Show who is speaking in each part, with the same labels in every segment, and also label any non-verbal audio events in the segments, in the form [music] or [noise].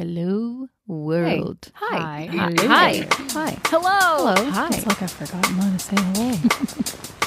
Speaker 1: Hello, world.
Speaker 2: Hi.
Speaker 1: Hi.
Speaker 2: Hello
Speaker 1: Hi. Hi.
Speaker 2: Hello.
Speaker 1: Hello. Hi.
Speaker 2: It's like I've forgotten how to say hello. [laughs]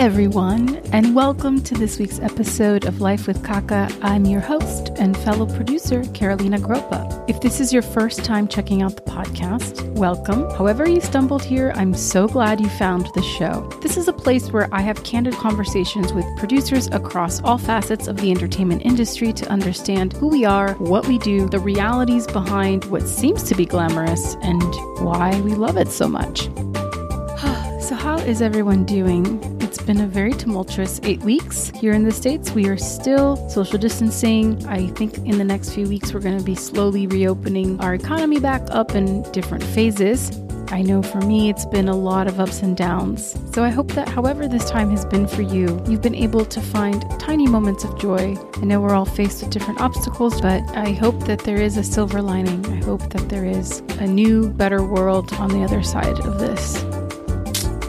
Speaker 2: Everyone, and welcome to this week's episode of Life with Kaka. I'm your host and fellow producer, Carolina Gropa. If this is your first time checking out the podcast, welcome. However, you stumbled here, I'm so glad you found the show. This is a place where I have candid conversations with producers across all facets of the entertainment industry to understand who we are, what we do, the realities behind what seems to be glamorous, and why we love it so much. [sighs] So, how is everyone doing? Been a very tumultuous eight weeks here in the States. We are still social distancing. I think in the next few weeks, we're going to be slowly reopening our economy back up in different phases. I know for me, it's been a lot of ups and downs. So I hope that, however, this time has been for you, you've been able to find tiny moments of joy. I know we're all faced with different obstacles, but I hope that there is a silver lining. I hope that there is a new, better world on the other side of this.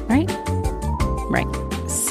Speaker 2: Right? Right.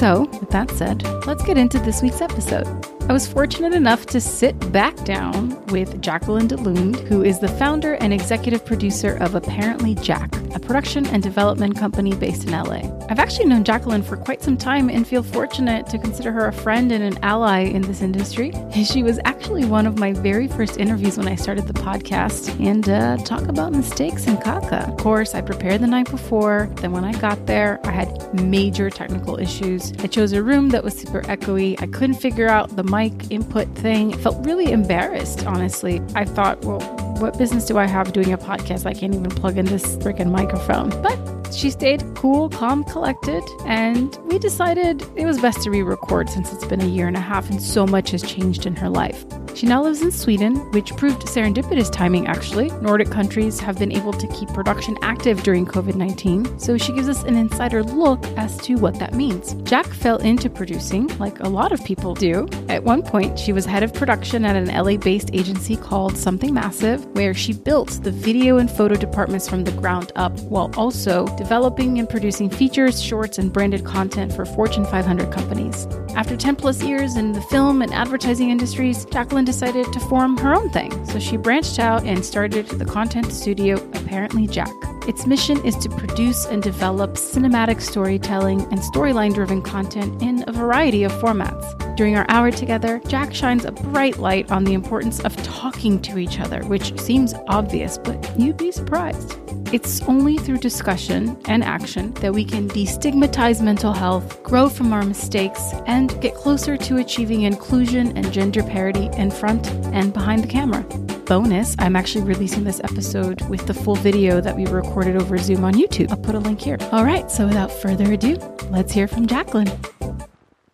Speaker 2: So, with that said, let's get into this week's episode. I was fortunate enough to sit back down with Jacqueline DeLune, who is the founder and executive producer of Apparently Jack, a production and development company based in LA. I've actually known Jacqueline for quite some time and feel fortunate to consider her a friend and an ally in this industry. [laughs] She was actually one of my very first interviews when I started the podcast and uh, talk about mistakes in Kaka. Of course, I prepared the night before. Then when I got there, I had major technical issues. I chose a room that was super echoey. I couldn't figure out the mic input thing. I felt really embarrassed, honestly. I thought, well, what business do I have doing a podcast? I can't even plug in this freaking microphone. But she stayed cool, calm, collected, and we decided it was best to re record since it's been a year and a half and so much has changed in her life. She now lives in Sweden, which proved serendipitous timing actually. Nordic countries have been able to keep production active during COVID 19, so she gives us an insider look as to what that means. Jack fell into producing, like a lot of people do. At one point, she was head of production at an LA based agency called Something Massive, where she built the video and photo departments from the ground up while also developing and producing features, shorts, and branded content for Fortune 500 companies. After 10 plus years in the film and advertising industries, Jacqueline decided to form her own thing. So she branched out and started the content studio Apparently Jack. Its mission is to produce and develop cinematic storytelling and storyline driven content in a variety of formats. During our hour together, Jack shines a bright light on the importance of talking to each other, which seems obvious, but you'd be surprised. It's only through discussion and action that we can destigmatize mental health, grow from our mistakes, and get closer to achieving inclusion and gender parity in front and behind the camera. Bonus, I'm actually releasing this episode with the full video that we recorded over Zoom on YouTube. I'll put a link here. All right, so without further ado, let's hear from Jacqueline.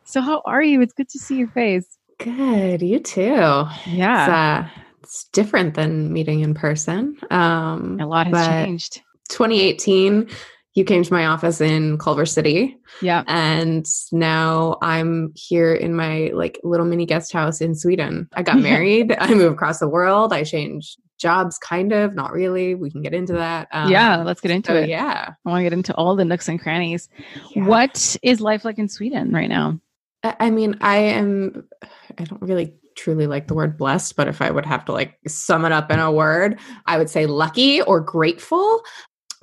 Speaker 2: So, how are you? It's good to see your face.
Speaker 3: Good, you too.
Speaker 2: Yeah.
Speaker 3: It's, uh, it's different than meeting in person. Um,
Speaker 2: A lot has changed.
Speaker 3: 2018, you came to my office in Culver City,
Speaker 2: Yeah.
Speaker 3: and now I'm here in my like little mini guest house in Sweden. I got [laughs] married. I moved across the world. I changed jobs, kind of, not really. We can get into that. Um,
Speaker 2: yeah, let's get into
Speaker 3: so
Speaker 2: it.
Speaker 3: Yeah.
Speaker 2: I want to get into all the nooks and crannies.
Speaker 3: Yeah.
Speaker 2: What is life like in Sweden right now?
Speaker 3: I I mean, I am, I don't really truly like the word blessed, but if I would have to like sum it up in a word, I would say lucky or grateful.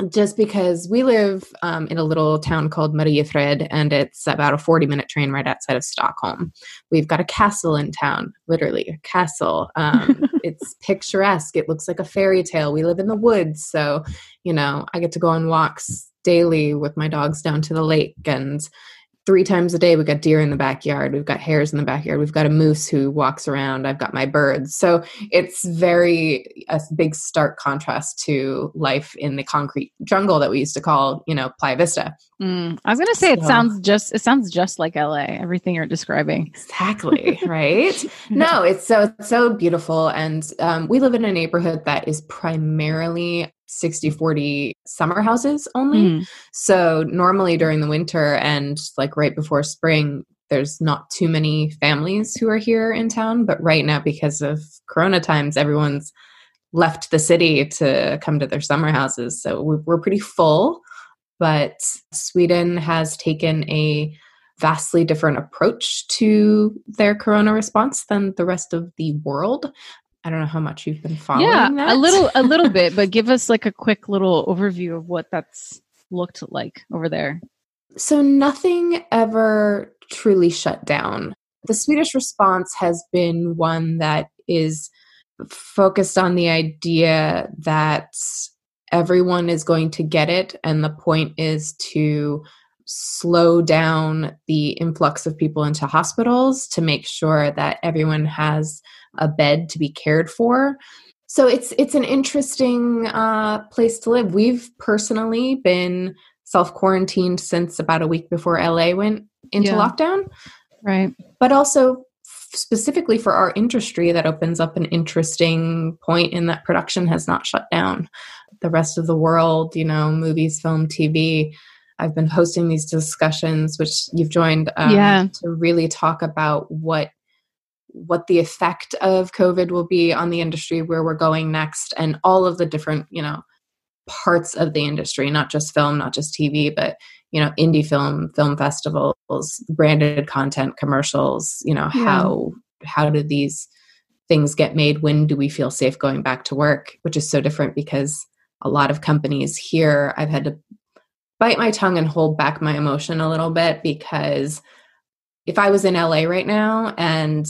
Speaker 3: Just because we live um, in a little town called Mariefred, and it's about a 40 minute train right outside of Stockholm. We've got a castle in town, literally a castle. Um, [laughs] it's picturesque. It looks like a fairy tale. We live in the woods. So, you know, I get to go on walks daily with my dogs down to the lake and three times a day we've got deer in the backyard we've got hares in the backyard we've got a moose who walks around i've got my birds so it's very a big stark contrast to life in the concrete jungle that we used to call you know playa vista
Speaker 2: Mm, I was gonna say it sounds just it sounds just like LA. Everything you're describing.
Speaker 3: exactly [laughs] right no it's so it's so beautiful and um, we live in a neighborhood that is primarily 60 40 summer houses only
Speaker 2: Mm,
Speaker 3: So normally during the winter and like right before spring, there's not too many families who are here in town. But right now, because of Corona times, everyone's left the city to come to their summer houses. So we- we're pretty full. But Sweden has taken a vastly different approach to their corona response than the rest of the world. I don't know how much you've been following.
Speaker 2: Yeah,
Speaker 3: that.
Speaker 2: a little, a little bit, but [laughs] give us like a quick little overview of what that's looked like over there.
Speaker 3: So nothing ever truly shut down. The Swedish response has been one that is focused on the idea that everyone is going to get it, and the point is to slow down the influx of people into hospitals to make sure that everyone has a bed to be cared for. So it's it's an interesting uh, place to live. We've personally been self quarantined since about a week before LA went into yeah. lockdown,
Speaker 2: right?
Speaker 3: But also specifically for our industry, that opens up an interesting point in that production has not shut down. The rest of the world, you know, movies, film, TV. I've been hosting these discussions, which you've joined, um, yeah. to really talk about what what the effect of COVID will be on the industry, where we're going next, and all of the different, you know, parts of the industry, not just film, not just TV, but you know, indie film, film festivals, branded content, commercials. You know, yeah. how how do these things get made? When do we feel safe going back to work? Which is so different because a lot of companies here, I've had to bite my tongue and hold back my emotion a little bit because if I was in LA right now and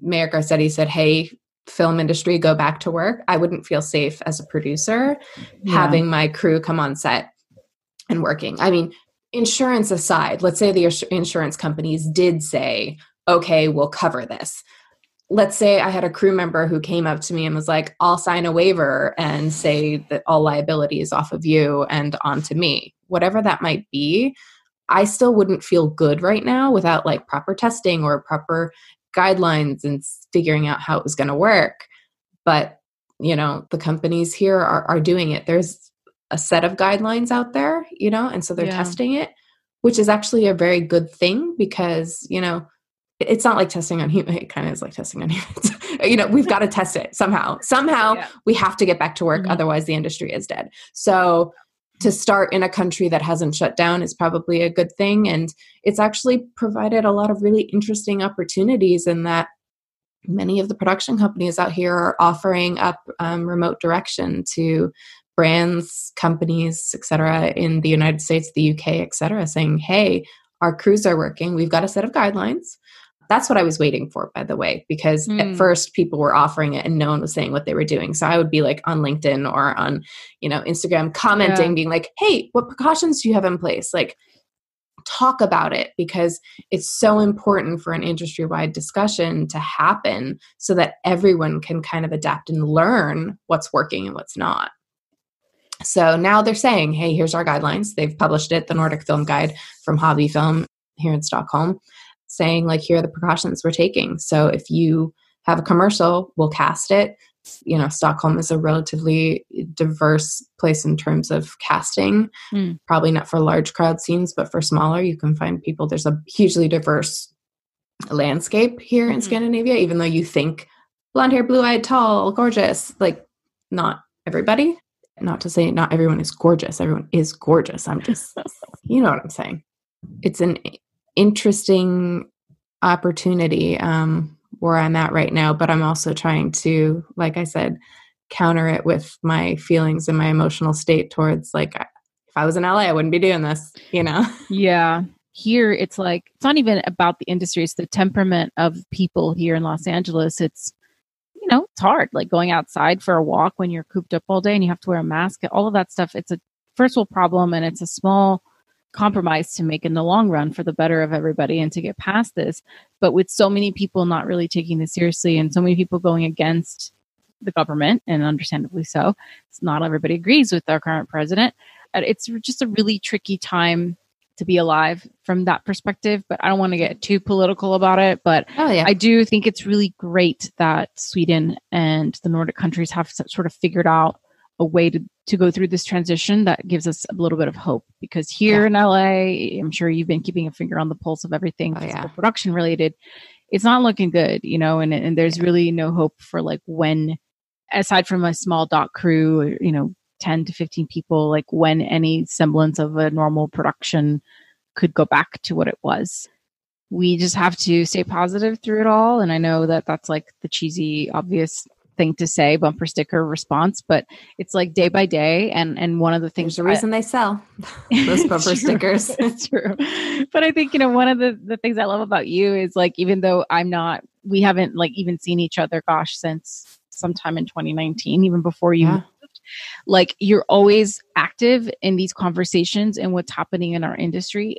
Speaker 3: Mayor Garcetti said, Hey, film industry, go back to work, I wouldn't feel safe as a producer yeah. having my crew come on set and working. I mean, insurance aside, let's say the insurance companies did say, okay, we'll cover this. Let's say I had a crew member who came up to me and was like, I'll sign a waiver and say that all liability is off of you and onto me. Whatever that might be, I still wouldn't feel good right now without like proper testing or proper guidelines and figuring out how it was going to work. But, you know, the companies here are, are doing it. There's a set of guidelines out there, you know, and so they're yeah. testing it, which is actually a very good thing because, you know, it's not like testing on human [laughs] it kind of is like testing on [laughs] humans you know we've got to test it somehow somehow yeah. we have to get back to work mm-hmm. otherwise the industry is dead so to start in a country that hasn't shut down is probably a good thing. And it's actually provided a lot of really interesting opportunities in that many of the production companies out here are offering up um, remote direction to brands, companies, etc., in the United States, the UK, etc., saying, hey, our crews are working. We've got a set of guidelines. That's what I was waiting for, by the way, because mm. at hmm. first people were offering it and no one was saying what they were doing. So I would be like on LinkedIn or on, you know, Instagram commenting, yeah. being like, hey, what precautions do you have in place? Like, talk about it because it's so important for an industry wide discussion to happen so that everyone can kind of adapt and learn what's working and what's not. So now they're saying, hey, here's our guidelines. They've published it, the Nordic Film Guide from Hobby Film here in Stockholm saying like here are the precautions we're taking. So if you have a commercial we'll cast it. You know stockholm is a relatively diverse place in terms of casting. Mm. probably not for large crowd scenes but for smaller you can find people. There's a hugely diverse landscape here mm-hmm. in scandinavia even though you think blonde hair blue eyed tall gorgeous like not everybody. Not to say not everyone is gorgeous. Everyone is gorgeous. I'm just [laughs] you know what i'm saying? It's an interesting opportunity um, where I'm at right now, but I'm also trying to, like I said, counter it with my feelings and my emotional state towards like if I was in LA, I wouldn't be doing this, you know? [laughs]
Speaker 2: Yeah. Here, it's like, it's not even about the industry, it's the temperament of people here in Los Angeles. It's, you know, it's hard, like going outside for a walk when you're cooped up all day and you have to wear a mask, all of that stuff. It's a first world problem and it's a small compromise to make in the long run for the better of everybody and to get past this. But with so many people not really taking this seriously and so many people going against the government, and understandably so, it's not everybody agrees with our current president. It's just a really tricky time to be alive from that perspective. But I don't want to get too political about it. But oh, yeah. I do think it's really great that Sweden and the Nordic countries have sort of figured out a way to, to go through this transition that gives us a little bit of hope because here yeah. in LA, I'm sure you've been keeping a finger on the pulse of everything oh, yeah. production related. It's not looking good, you know, and, and there's really no hope for like when, aside from a small doc crew, you know, 10 to 15 people, like when any semblance of a normal production could go back to what it was. We just have to stay positive through it all. And I know that that's like the cheesy, obvious thing to say, bumper sticker response, but it's like day by day. And and one of the things
Speaker 3: There's a reason I, they sell [laughs] those [laughs] bumper stickers. [laughs]
Speaker 2: it's true. But I think, you know, one of the, the things I love about you is like even though I'm not we haven't like even seen each other, gosh, since sometime in 2019, even before you yeah. moved, like you're always active in these conversations and what's happening in our industry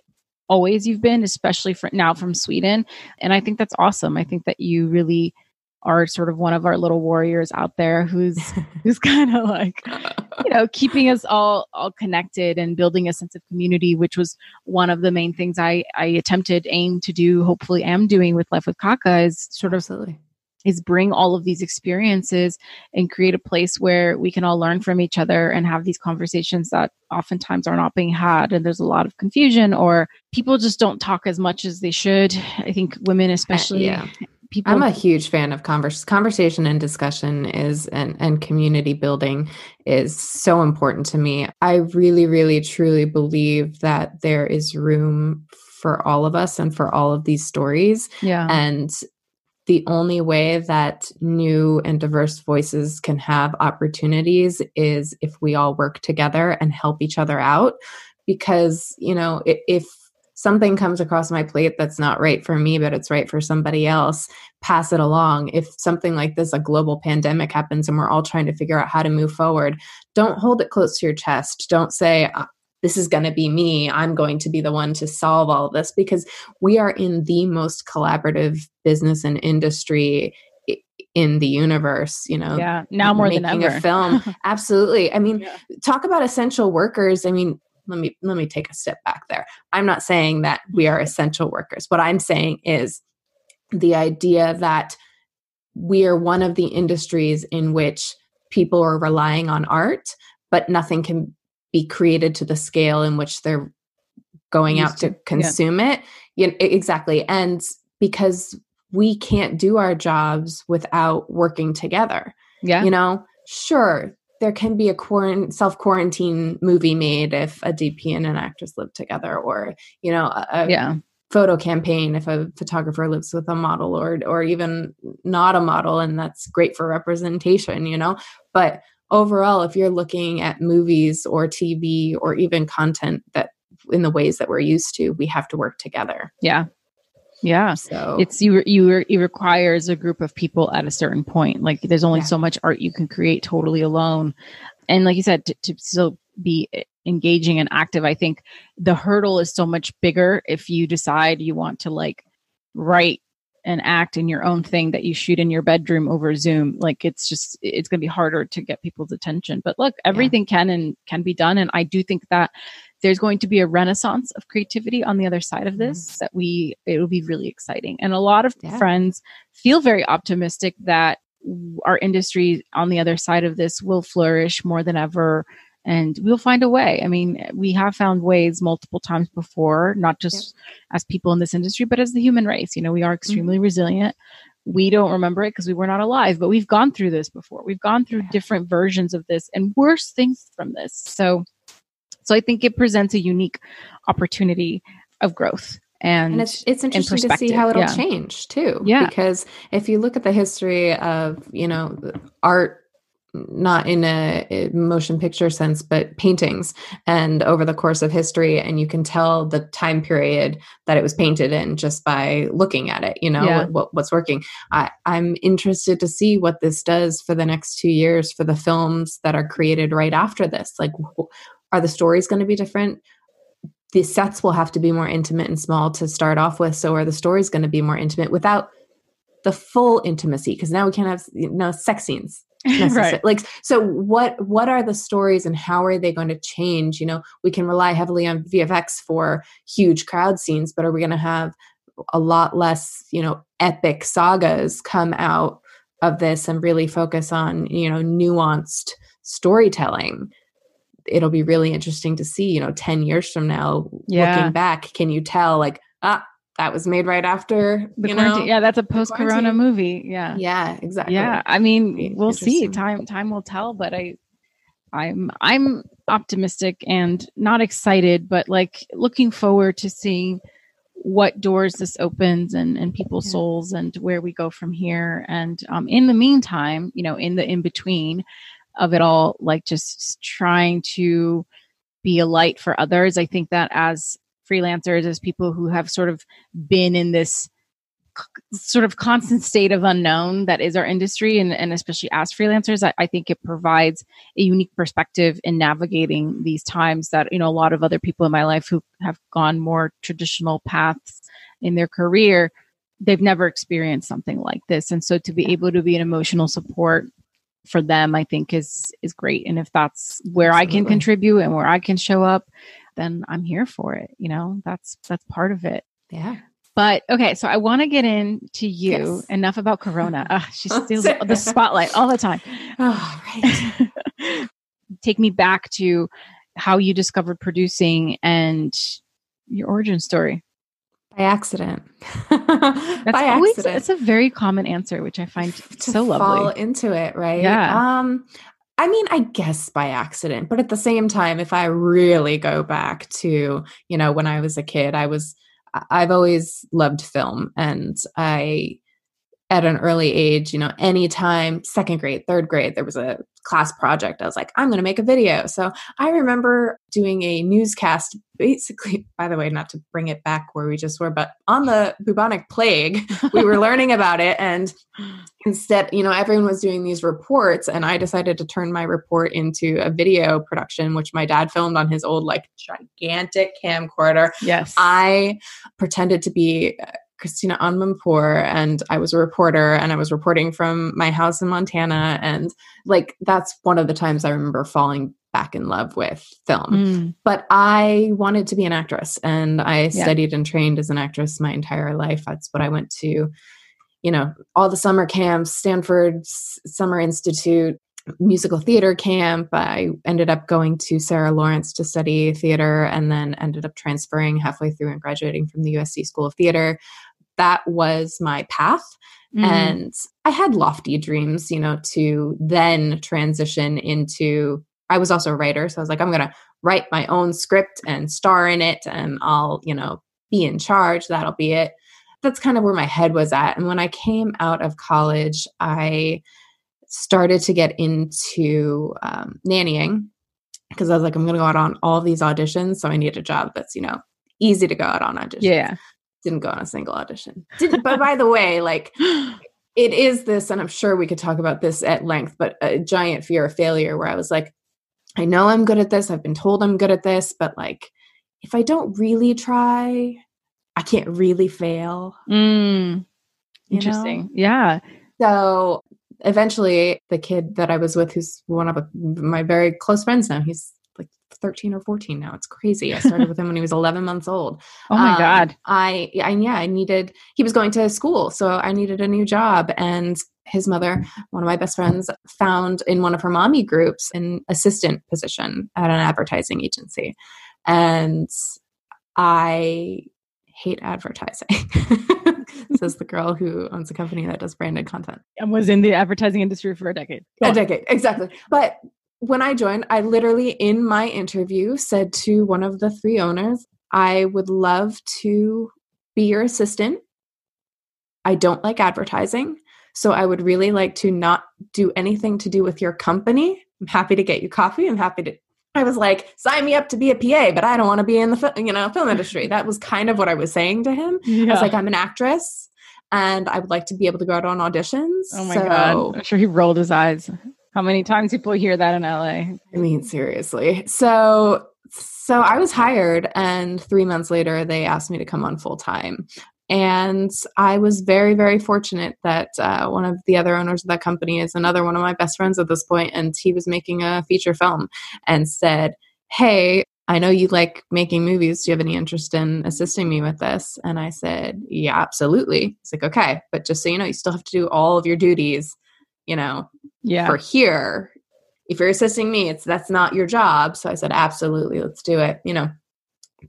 Speaker 2: always you've been, especially for now from Sweden. And I think that's awesome. I think that you really are sort of one of our little warriors out there who's [laughs] who's kind of like you know keeping us all all connected and building a sense of community which was one of the main things i i attempted aim to do hopefully am doing with life with kaka is sort of Absolutely is bring all of these experiences and create a place where we can all learn from each other and have these conversations that oftentimes are not being had and there's a lot of confusion or people just don't talk as much as they should i think women especially uh, yeah.
Speaker 3: People, I'm a huge fan of converse, conversation and discussion is and, and community building is so important to me. I really, really, truly believe that there is room for all of us and for all of these stories.
Speaker 2: Yeah.
Speaker 3: And the only way that new and diverse voices can have opportunities is if we all work together and help each other out. Because, you know, if something comes across my plate that's not right for me, but it's right for somebody else, pass it along. If something like this, a global pandemic happens and we're all trying to figure out how to move forward, don't hold it close to your chest. Don't say, uh, this is going to be me. I'm going to be the one to solve all this because we are in the most collaborative business and industry in the universe you know
Speaker 2: yeah now more than ever
Speaker 3: a film [laughs] absolutely i mean yeah. talk about essential workers i mean let me let me take a step back there i'm not saying that we are essential workers what i'm saying is the idea that we are one of the industries in which people are relying on art but nothing can be created to the scale in which they're going out to, to consume yeah. it. You know, exactly. And because we can't do our jobs without working together.
Speaker 2: Yeah.
Speaker 3: You know, sure, there can be a quarant- self quarantine movie made if a DP and an actress live together, or, you know, a,
Speaker 2: yeah.
Speaker 3: photo campaign if a photographer lives with a model or or even not a model and that's great for representation you know but overall, if you're looking at movies or TV or even content that in the ways that we're used to, we have to work together.
Speaker 2: Yeah. Yeah. So it's you, you, it requires a group of people at a certain point. Like there's only yeah. so much art you can create totally alone. And like you said, to, to still be engaging and active, I think the hurdle is so much bigger if you decide you want to like write and act in your own thing that you shoot in your bedroom over Zoom. Like it's just it's going to be harder to get people's attention. But look, everything yeah. can and can be done and I do think that there's going to be a renaissance of creativity on the other side of this mm-hmm. that we it will be really exciting. And a lot of yeah. friends feel very optimistic that our industry on the other side of this will flourish more than ever and we'll find a way. I mean, we have found ways multiple times before, not just as people in this industry, but as the human race. You know, we are extremely mm-hmm. resilient. We don't remember it because we were not alive, but we've gone through this before. We've gone through different versions of this and worse things from this. So, so I think it presents a unique opportunity of growth. And,
Speaker 3: and it's it's interesting to see how it'll yeah. change too.
Speaker 2: Yeah.
Speaker 3: Because if you look at the history of, you know, art not in a, motion picture sense, but paintings and over the course of history. And you can tell the time period that it was painted in just by looking at it, you know, yeah. what, what's working. I, I'm interested to see what this does for the next two years for the films that are created right after this. Like, are the stories going to be different? The sets will have to be more intimate and small to start off with. So, are the stories going to be more intimate without the full intimacy? Because now we can't have you know [laughs] sex scenes right. like so what what are the stories and how are they going to change you know we can rely heavily on vfx for huge crowd scenes but are we going to have a lot less you know epic sagas come out of this and really focus on you know nuanced storytelling it'll be really interesting to see you know 10 years from now yeah. looking back can you tell like ah that was made right after
Speaker 2: the you know, yeah that's a post-corona movie yeah.
Speaker 3: Yeah exactly.
Speaker 2: Yeah i mean we'll see. time time will tell but i i'm i'm optimistic and not excited but like looking forward to seeing what doors this opens and and people's yeah. souls and where we go from here. And um, in the meantime you know in the in between of it all like just trying to be a light for others. I think that as freelancers as people who have sort of been in this sort of constant state of unknown that is our industry and, and especially as freelancers I, I, think it provides a unique perspective in navigating these times that you know a lot of other people in my life who have gone more traditional paths in their career they've never experienced something like this. And so to be able to be an emotional support for them i think is is great and if that's where Absolutely. i can contribute and where i can show up then i'm here for it you know that's that's part of it
Speaker 3: yeah
Speaker 2: but okay, so I want to get into you. Yes. Enough about Corona. [laughs] She steals the spotlight all the time. [laughs]
Speaker 3: Oh, right. [laughs]
Speaker 2: Take me back to how you discovered producing and your origin story.
Speaker 3: By accident. [laughs]
Speaker 2: That's By always, accident. It's a very common answer, which I find to so lovely.
Speaker 3: Fall into it, right?
Speaker 2: Yeah.
Speaker 3: Um, I mean, I guess by accident, but at the same time, if I really go back to, you know, when I was a kid, I was I've always loved film and I at an early age, you know, anytime second grade, third grade, there was a class project, I was like, I'm going to make a video. So I remember doing a newscast, basically, [laughs] by the way, not to bring it back where we just were, but on the bubonic plague, we were [laughs] learning about it. And instead, you know, everyone was doing these reports. And I decided to turn my report into a video production, which my dad filmed on his old, like, gigantic camcorder.
Speaker 2: Yes.
Speaker 3: I pretended to be uh, Christiane Amanpour and I was a reporter and I was reporting from my house in Montana. And like, that's one of the times I remember falling back in love with film. Mm. But I wanted to be an actress and I yeah. studied and trained as an actress my entire life. That's what I went to, you know, all the summer camps, Stanford Summer Institute, musical theater camp. I ended up going to Sarah Lawrence to study theater and then ended up transferring halfway through and graduating from the USC School of Theater that was my path. Mm. And I had lofty dreams, you know, to then transition into. I was also a writer. So I was like, I'm going to write my own script and star in it, and I'll, you know, be in charge. That'll be it. That's kind of where my head was at. And when I came out of college, I started to get into um, nannying because I was like, I'm going to go out on all these auditions. So I need a job that's, you know, easy to go out on auditions.
Speaker 2: Yeah
Speaker 3: didn't go on a single audition. Did, but by the way, like [gasps] it is this, and I'm sure we could talk about this at length, but a giant fear of failure where I was like, I know I'm good at this. I've been told I'm good at this, but like if I don't really try, I can't really fail.
Speaker 2: Mm, interesting. Know? Yeah.
Speaker 3: So eventually, the kid that I was with, who's one of my very close friends now, he's 13 or 14 now. It's crazy. I started with him when he was [laughs] [laughs] 11 months old.
Speaker 2: Oh my um, God.
Speaker 3: I, I, yeah, I needed, he was going to school. So I needed a new job. And his mother, one of my best friends, found in one of her mommy groups an assistant position at an advertising agency. And I hate advertising. [laughs] says the girl who owns a company that does branded content
Speaker 2: and was in the advertising industry for a decade.
Speaker 3: Go a on. decade, exactly. But when I joined, I literally in my interview said to one of the three owners, I would love to be your assistant. I don't like advertising. So I would really like to not do anything to do with your company. I'm happy to get you coffee. I'm happy to I was like, sign me up to be a PA, but I don't want to be in the you know film industry. That was kind of what I was saying to him. Yeah. I was like, I'm an actress, and I would like to be able to go out on auditions.
Speaker 2: Oh my so, god! I'm sure he rolled his eyes. How many times people hear that in LA?
Speaker 3: I mean, seriously. So, so I was hired, and three months later, they asked me to come on full time. And I was very, very fortunate that uh, one of the other owners of that company is another one of my best friends at this point, and he was making a feature film and said, "Hey, I know you like making movies. Do you have any interest in assisting me with this?" And I said, "Yeah, absolutely." He's like, "Okay, but just so you know, you still have to do all of your duties you know,
Speaker 2: yeah.
Speaker 3: for here. If you're assisting me, it's that's not your job. So I said, absolutely, let's do it. You know,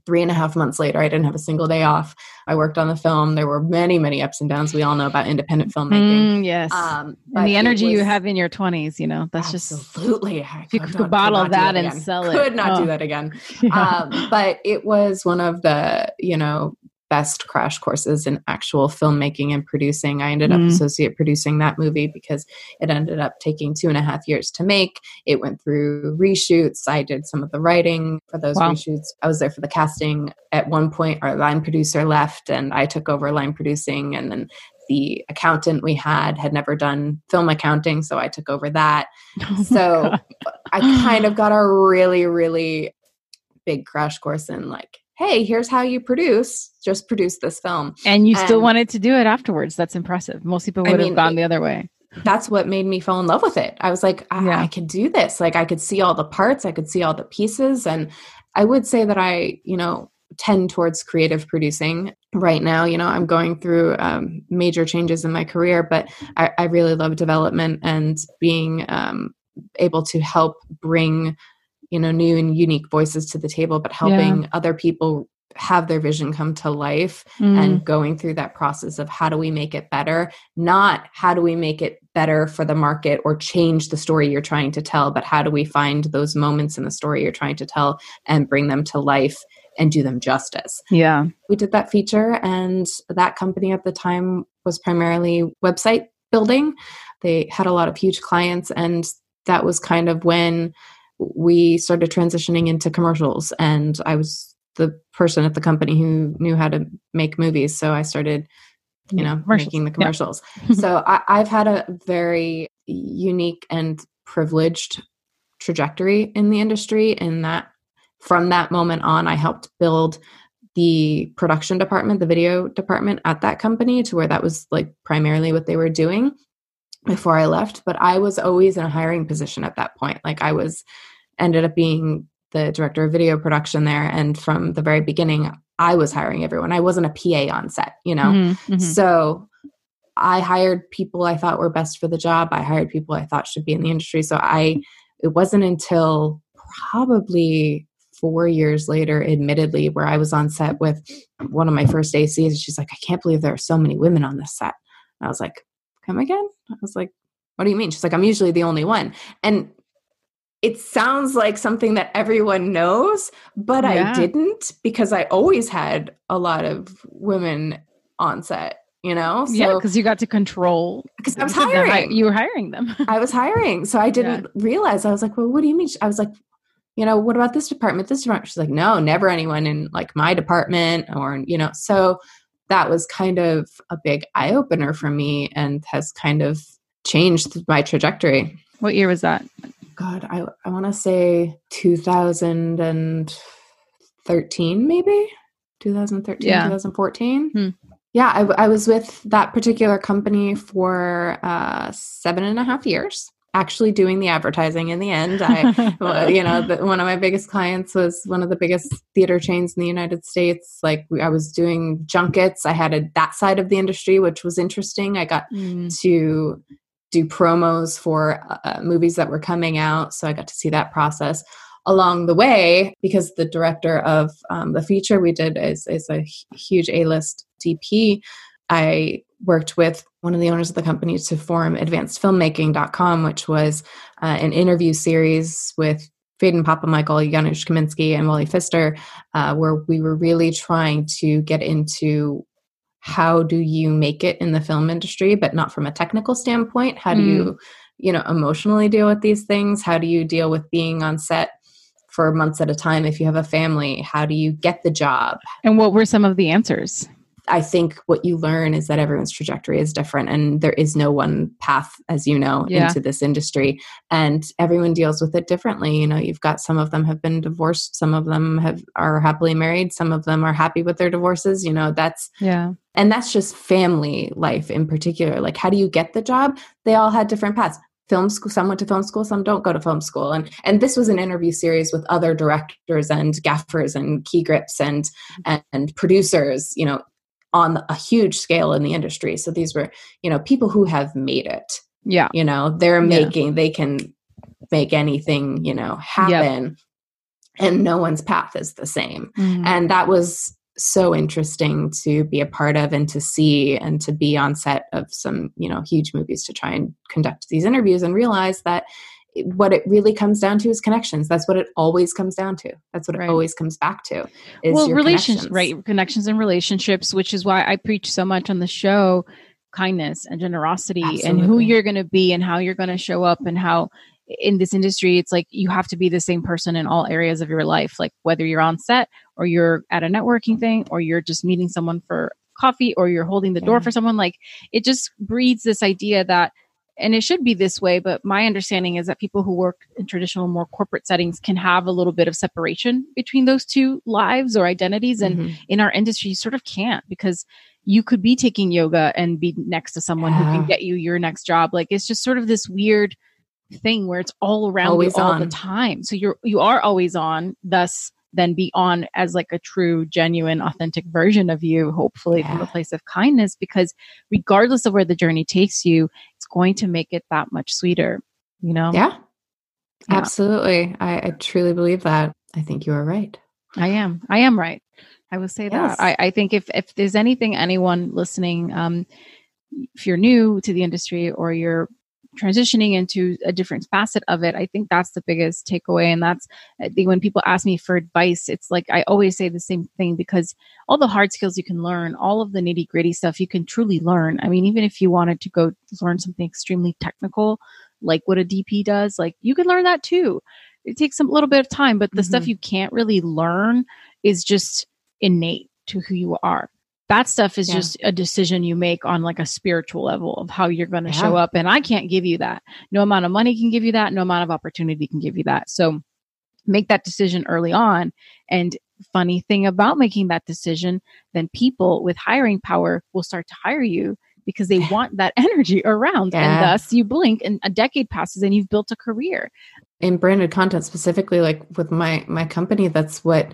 Speaker 3: three and a half months later, I didn't have a single day off. I worked on the film. There were many, many ups and downs. We all know about independent filmmaking.
Speaker 2: Mm, yes. Um, and the energy was, you have in your 20s, you know, that's
Speaker 3: absolutely,
Speaker 2: just. Absolutely. You could bottle that, that and sell
Speaker 3: it. Could not oh. do that again. [laughs] Yeah. Um, but it was one of the, you know, best crash courses in actual filmmaking and producing. I ended mm. up associate producing that movie because it ended up taking two and a half years to make. It went through reshoots. I did some of the writing for those wow. reshoots. I was there for the casting. At one point, our line producer left, and I took over line producing. And then the accountant we had had never done film accounting, so I took over that. [laughs] Oh so I kind of got a really, really big crash course in like hey, here's how you produce, just produce this film.
Speaker 2: And you and, still wanted to do it afterwards. That's impressive. Most people would I mean, have gone the other way.
Speaker 3: That's what made me fall in love with it. I was like, I, yeah. I could do this. Like, I could see all the parts, I could see all the pieces. And I would say that I, you know, tend towards creative producing right now. You know, I'm going through um, major changes in my career, but I, I really love development and being um, able to help bring you know new and unique voices to the table but helping yeah. other people have their vision come to life mm. and going through that process of how do we make it better not how do we make it better for the market or change the story you're trying to tell but how do we find those moments in the story you're trying to tell and bring them to life and do them justice
Speaker 2: yeah
Speaker 3: we did that feature and that company at the time was primarily website building they had a lot of huge clients and that was kind of when we started transitioning into commercials and i was the person at the company who knew how to make movies so i started you know making the commercials yeah. [laughs] so I, i've had a very unique and privileged trajectory in the industry in that from that moment on i helped build the production department the video department at that company to where that was like primarily what they were doing before I left, but I was always in a hiring position at that point. Like I was ended up being the director of video production there and from the very beginning I was hiring everyone. I wasn't a PA on set, you know. Mm-hmm, mm-hmm. So I hired people I thought were best for the job. I hired people I thought should be in the industry. So I it wasn't until probably four years later, admittedly, where I was on set with one of my first ACs. She's like, I can't believe there are so many women on this set. And I was like, come again? I was like, what do you mean? She's like, I'm usually the only one. And it sounds like something that everyone knows, but yeah. I didn't because I always had a lot of women on set, you know?
Speaker 2: So, yeah, because you got to control.
Speaker 3: Because I was hiring.
Speaker 2: You were hiring them. [laughs]
Speaker 3: I was hiring. So I didn't yeah. realize. I was like, well, what do you mean? I was like, you know, what about this department? This department? She's like, no, never anyone in like my department or, you know, so that was kind of a big eye opener for me and has kind of changed my trajectory.
Speaker 2: What year was that?
Speaker 3: God, I I want to say 2013 maybe. 2013, yeah. 2014. Hmm. Yeah, I, I was with that particular company for uh, seven and a half years actually doing the advertising in the end. I, [laughs] you know, the, one of my biggest clients was one of the biggest theater chains in the United States. Like I was doing junkets. I had a, that side of the industry, which was interesting. I got mm. to do promos for uh, movies that were coming out. So I got to see that process along the way because the director of um, the feature we did is, is a huge A-list DP. I worked with one of the owners of the company to form advancedfilmmaking.com, which was uh, an interview series with Phedon Papamichael, Janusz Kaminski, and Wally Pfister, uh, where we were really trying to get into how do you make it in the film industry, but not from a technical standpoint. How do mm. you, you know, emotionally deal with these things? How do you deal with being on set for months at a time if you have a family? How do you get the job?
Speaker 2: And what were some of the answers?
Speaker 3: I think what you learn is that everyone's trajectory is different and there is no one path, as you know, yeah. into this industry. And everyone deals with it differently. You know, you've got some of them have been divorced, some of them have are happily married, some of them are happy with their divorces. You know, that's
Speaker 2: yeah.
Speaker 3: And that's just family life in particular. Like how do you get the job? They all had different paths film school some went to film school some don't go to film school and and this was an interview series with other directors and gaffers and key grips and and, and producers you know on a huge scale in the industry. So these were, you know, people who have made it.
Speaker 2: Yeah.
Speaker 3: You know, they're making, yeah. they can make anything, you know, happen. Yep. And no one's path is the same. Mm-hmm. And that was so interesting to be a part of and to see and to be on set of some, you know, huge movies to try and conduct these interviews and realize that what it really comes down to is connections. That's what it always comes down to. That's what right. it always comes back to.
Speaker 2: well, relations, right? Connections and relationships, which is why I preach so much on the show kindness and generosity Absolutely. and who you're going to be and how you're going to show up and how in this industry it's like you have to be the same person in all areas of your life like whether you're on set or you're at a networking thing or you're just meeting someone for coffee or you're holding the yeah. door for someone like it just breeds this idea that and it should be this way but my understanding is that people who work in traditional more corporate settings can have a little bit of separation between those two lives or identities and mm-hmm. in our industry you sort of can't because you could be taking yoga and be next to someone yeah. who can get you your next job like it's just sort of this weird thing where it's all around always you all on. the time so you're you are always on thus then be on as like a true, genuine, authentic version of you, hopefully yeah. from a place of kindness, because regardless of where the journey takes you, it's going to make it that much sweeter, you know?
Speaker 3: Yeah. yeah. Absolutely. I, I, truly believe that. I think you are right.
Speaker 2: I am. I am right. I will say yes. that. I, I think if if there's anything anyone listening, um, if you're new to the industry or you're transitioning into a different facet of it i think that's the biggest takeaway. And that's when people ask me for advice it's like i always say the same thing because all the hard skills you can learn all of the nitty gritty stuff you can truly learn. I mean even if you wanted to go learn something extremely technical like what a dp does like you can learn that too. It takes a little bit of time but the mm-hmm. stuff you can't really learn is just innate to who you are that stuff is yeah. just a decision you make on like a spiritual level of how you're going to yeah. show up and i can't give you that no amount of money can give you that no amount of opportunity can give you that so make that decision early on and funny thing about making that decision then people with hiring power will start to hire you because they want that [laughs] energy around yeah. and thus you blink and a decade passes and you've built a career
Speaker 3: in branded content specifically like with my my company that's what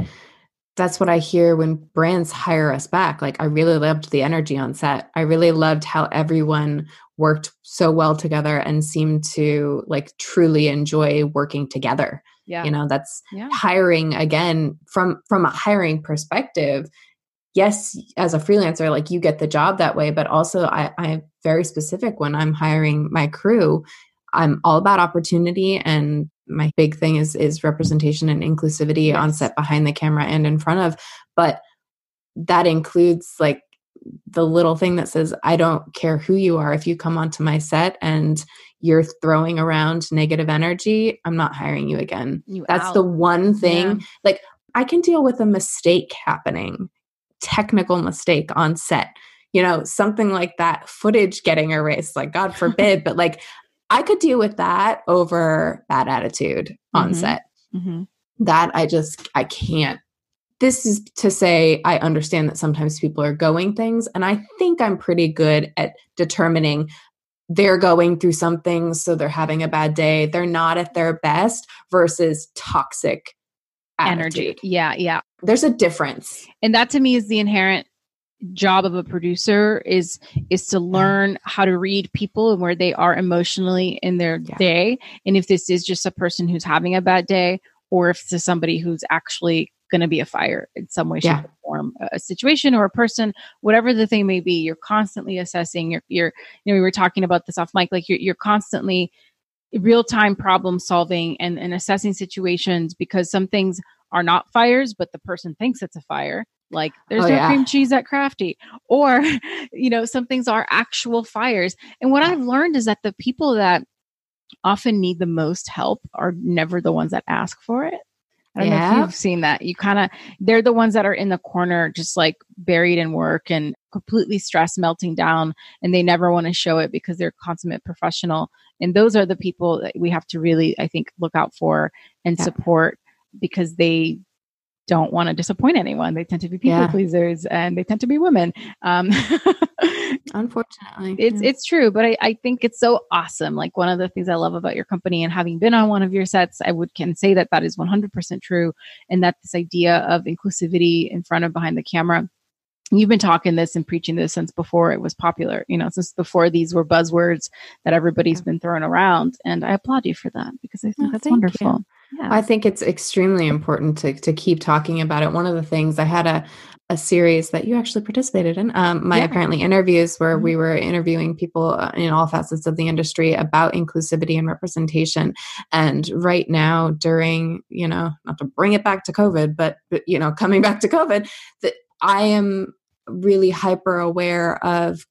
Speaker 3: that's what I hear when brands hire us back. Like, I really loved the energy on set. I really loved how everyone worked so well together and seemed to like truly enjoy working together. Yeah. You know, that's yeah. hiring again from from a hiring perspective. Yes, as a freelancer, like you get the job that way, but also I, I'm very specific when I'm hiring my crew. I'm all about opportunity and my big thing is is representation and inclusivity yes. on set behind the camera and in front of but that includes like the little thing that says i don't care who you are if you come onto my set and you're throwing around negative energy i'm not hiring you again you that's out. the one thing yeah. like i can deal with a mistake happening technical mistake on set you know something like that footage getting erased like god forbid [laughs] but like I could deal with that over bad attitude on mm-hmm. set. Mm-hmm. That I just, I can't. This is to say, I understand that sometimes people are going things, and I think I'm pretty good at determining they're going through something, so they're having a bad day. They're not at their best versus toxic energy.
Speaker 2: Yeah, yeah.
Speaker 3: There's a difference.
Speaker 2: And that to me is the inherent job of a producer is is to learn how to read people and where they are emotionally in their yeah. day. And if this is just a person who's having a bad day or if it's somebody who's actually going to be a fire in some way shape or form a situation or a person whatever the thing may be you're constantly assessing you're, you're you know we were talking about this off mic like you're, you're constantly real time problem solving and, and assessing situations because some things are not fires but the person thinks it's a fire like there's oh, no yeah. cream cheese at crafty or [laughs] you know some things are actual fires and what i've learned is that the people that often need the most help are never the ones that ask for it I don't yeah. know if you've seen that. You kind of, they're the ones that are in the corner, just like buried in work and completely stressed, melting down, and they never want to show it because they're consummate professional. And those are the people that we have to really, I think, look out for and yeah. support because they don't want to disappoint anyone. They tend to be people yeah. pleasers and they tend to be women. Um, [laughs]
Speaker 3: Unfortunately,
Speaker 2: it's yeah. it's true, but I, I think it's so awesome. Like one of the things I love about your company and having been on one of your sets, I would can say that that is 100% true, and that this idea of inclusivity in front of behind the camera you've been talking this and preaching this since before it was popular you know since before these were buzzwords that everybody's been throwing around and i applaud you for that because i think oh, that's wonderful
Speaker 3: yeah. i think it's extremely important to, to keep talking about it one of the things i had a a series that you actually participated in. Um, my yeah. apparently interviews where mm-hmm. we were interviewing people uh, in all facets of the industry about inclusivity and representation. And right now, during you know, not to bring it back to COVID, but, but you know, coming [laughs] back to COVID, that I am really hyper aware of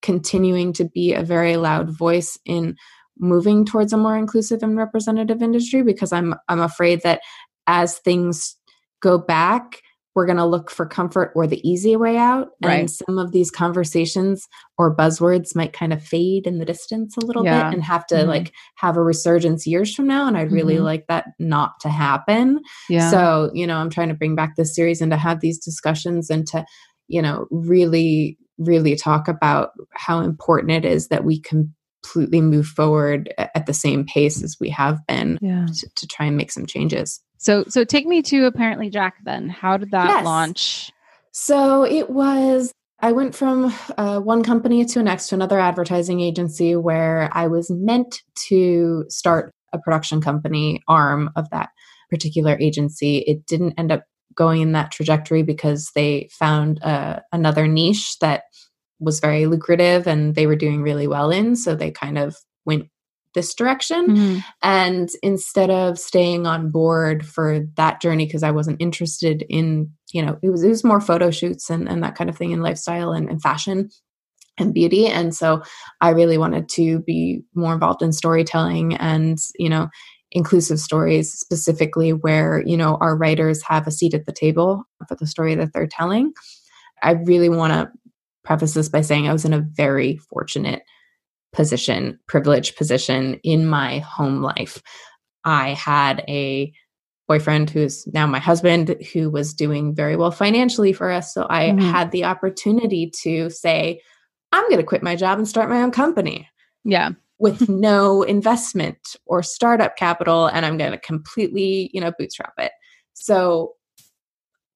Speaker 3: continuing to be a very loud voice in moving towards a more inclusive and representative industry because I'm I'm afraid that as things go back we're going to look for comfort or the easy way out right. and some of these conversations or buzzwords might kind of fade in the distance a little yeah. bit and have to mm-hmm. like have a resurgence years from now and i'd really mm-hmm. like that not to happen yeah. so you know i'm trying to bring back this series and to have these discussions and to you know really really talk about how important it is that we completely move forward at the same pace as we have been yeah. to, to try and make some changes
Speaker 2: so so take me to apparently Jack then. How did that yes. launch?
Speaker 3: So it was I went from uh, one company to next to another advertising agency where I was meant to start a production company arm of that particular agency. It didn't end up going in that trajectory because they found uh, another niche that was very lucrative and they were doing really well in. So they kind of went this direction. Mm-hmm. And instead of staying on board for that journey, because I wasn't interested in, you know, it was it was more photo shoots and, and that kind of thing in lifestyle and, and fashion and beauty. And so I really wanted to be more involved in storytelling and, you know, inclusive stories specifically where, you know, our writers have a seat at the table for the story that they're telling. I really want to preface this by saying I was in a very fortunate position, privileged position in my home life. I had a boyfriend who's now my husband who was doing very well financially for us. So I mm-hmm. had the opportunity to say, I'm going to quit my job and start my own company.
Speaker 2: Yeah.
Speaker 3: With [laughs] no investment or startup capital. And I'm going to completely, you know, bootstrap it. So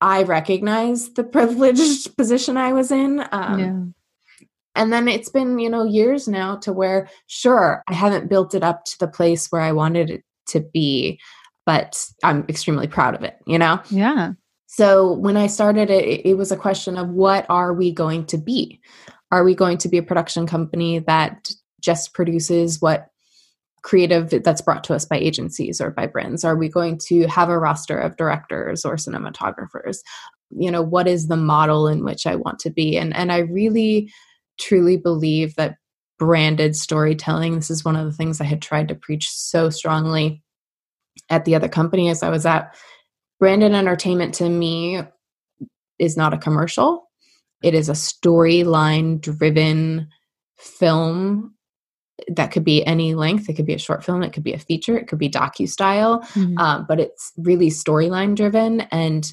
Speaker 3: I recognize the privileged [laughs] position I was in. Um, yeah. And then it's been, you know, years now to where, sure, I haven't built it up to the place where I wanted it to be, but I'm extremely proud of it, you know?
Speaker 2: Yeah.
Speaker 3: So when I started it, it was a question of what are we going to be? Are we going to be a production company that just produces what creative that's brought to us by agencies or by brands? Are we going to have a roster of directors or cinematographers? You know, what is the model in which I want to be? And and I really truly believe that branded storytelling, this is one of the things I had tried to preach so strongly at the other company as I was at. Branded entertainment to me is not a commercial, it is a storyline driven film that could be any length it could be a short film it could be a feature it could be docu style mm-hmm. um, but it's really storyline driven and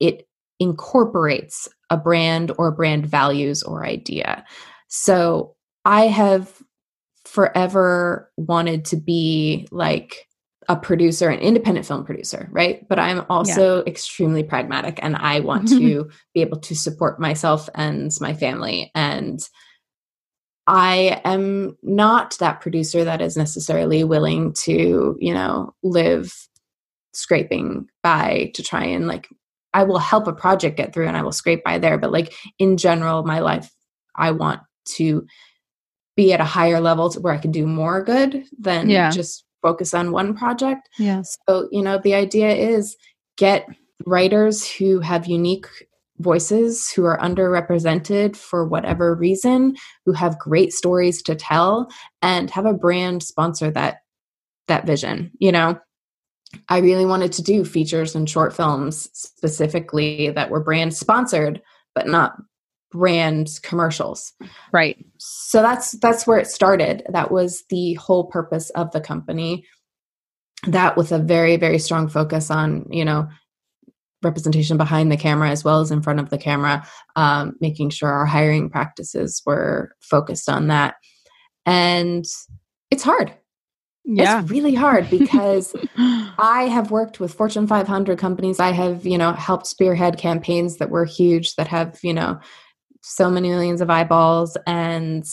Speaker 3: it incorporates a brand or brand values or idea. So I have forever wanted to be like a producer, an independent film producer, right? But I'm also yeah. extremely pragmatic and I want to [laughs] be able to support myself and my family. And I am not that producer that is necessarily willing to, you know, live scraping by to try and like I will help a project get through and I will scrape by there. But like in general, my life, I want to be at a higher level to where I can do more good than yeah. just focus on one project.
Speaker 2: Yeah.
Speaker 3: So, you know, the idea is get writers who have unique voices who are underrepresented for whatever reason who have great stories to tell and have a brand sponsor that that vision you know I really wanted to do features and short films specifically that were brand sponsored, but not brand commercials.
Speaker 2: Right.
Speaker 3: So that's that's where it started. That was the whole purpose of the company. That with a very very strong focus on you know representation behind the camera as well as in front of the camera, um, making sure our hiring practices were focused on that. And it's hard yeah. It's really hard because [laughs] I have worked with Fortune 500 companies. I have, you know, helped spearhead campaigns that were huge that have, you know, so many millions of eyeballs and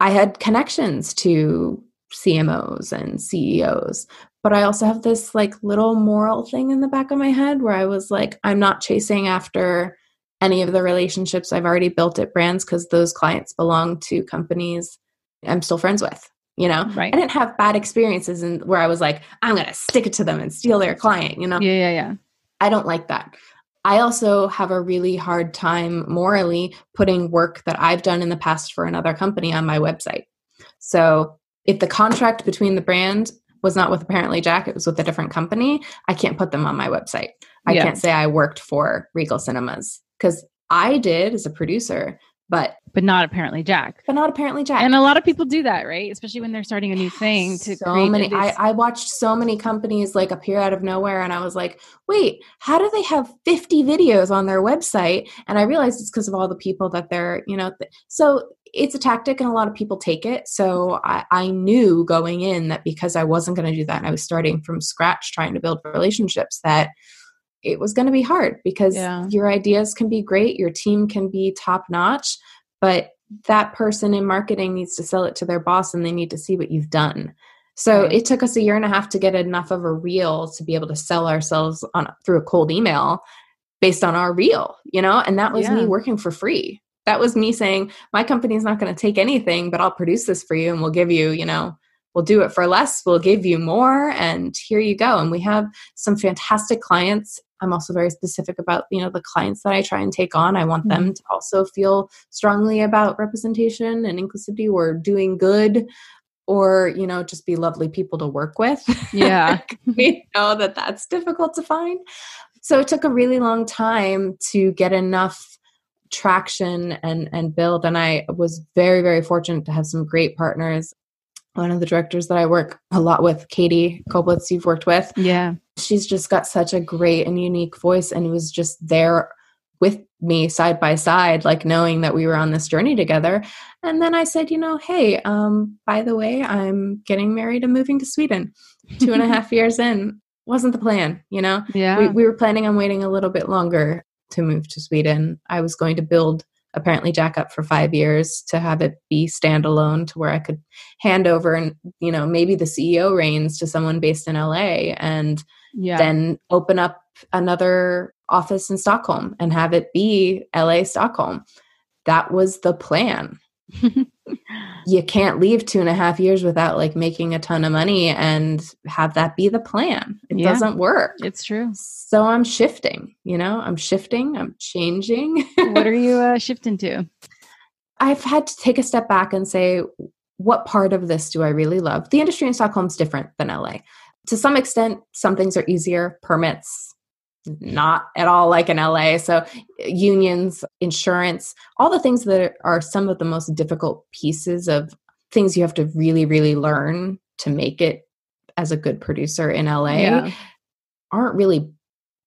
Speaker 3: I had connections to CMOs and CEOs. But I also have this like little moral thing in the back of my head where I was like I'm not chasing after any of the relationships I've already built at brands because those clients belong to companies I'm still friends with. You know,
Speaker 2: right.
Speaker 3: I didn't have bad experiences and where I was like, I'm going to stick it to them and steal their client. You know,
Speaker 2: yeah, yeah, yeah.
Speaker 3: I don't like that. I also have a really hard time morally putting work that I've done in the past for another company on my website. So if the contract between the brand was not with apparently Jack, it was with a different company, I can't put them on my website. I yeah. can't say I worked for Regal Cinemas because I did as a producer, but
Speaker 2: but not apparently Jack.
Speaker 3: But not apparently Jack.
Speaker 2: And a lot of people do that, right? Especially when they're starting a new thing. To
Speaker 3: so many, I, I watched so many companies like appear out of nowhere, and I was like, wait, how do they have fifty videos on their website? And I realized it's because of all the people that they're, you know, th- so it's a tactic, and a lot of people take it. So I, I knew going in that because I wasn't going to do that, and I was starting from scratch trying to build relationships that it was going to be hard because yeah. your ideas can be great, your team can be top notch, but that person in marketing needs to sell it to their boss and they need to see what you've done. So right. it took us a year and a half to get enough of a reel to be able to sell ourselves on through a cold email based on our reel, you know? And that was yeah. me working for free. That was me saying, my company's not going to take anything, but I'll produce this for you and we'll give you, you know, we'll do it for less, we'll give you more, and here you go. And we have some fantastic clients. I'm also very specific about, you know, the clients that I try and take on. I want mm-hmm. them to also feel strongly about representation and inclusivity or doing good or, you know, just be lovely people to work with.
Speaker 2: Yeah. [laughs]
Speaker 3: we know that that's difficult to find. So it took a really long time to get enough traction and and build and i was very very fortunate to have some great partners one of the directors that I work a lot with, Katie Koblitz, you've worked with.
Speaker 2: Yeah.
Speaker 3: She's just got such a great and unique voice and was just there with me side by side, like knowing that we were on this journey together. And then I said, you know, hey, um, by the way, I'm getting married and moving to Sweden two and a half [laughs] years in. Wasn't the plan, you know?
Speaker 2: Yeah.
Speaker 3: We, we were planning on waiting a little bit longer to move to Sweden. I was going to build apparently jack up for five years to have it be standalone to where I could hand over and, you know, maybe the CEO reins to someone based in LA and yeah. then open up another office in Stockholm and have it be LA Stockholm. That was the plan. [laughs] you can't leave two and a half years without like making a ton of money and have that be the plan. It yeah, doesn't work.
Speaker 2: It's true.
Speaker 3: So I'm shifting, you know, I'm shifting, I'm changing. [laughs]
Speaker 2: what are you uh, shifting to?
Speaker 3: I've had to take a step back and say, what part of this do I really love? The industry in Stockholm is different than LA. To some extent, some things are easier, permits, Mm-hmm. not at all like in LA. So, unions, insurance, all the things that are some of the most difficult pieces of things you have to really, really learn to make it as a good producer in LA yeah. aren't really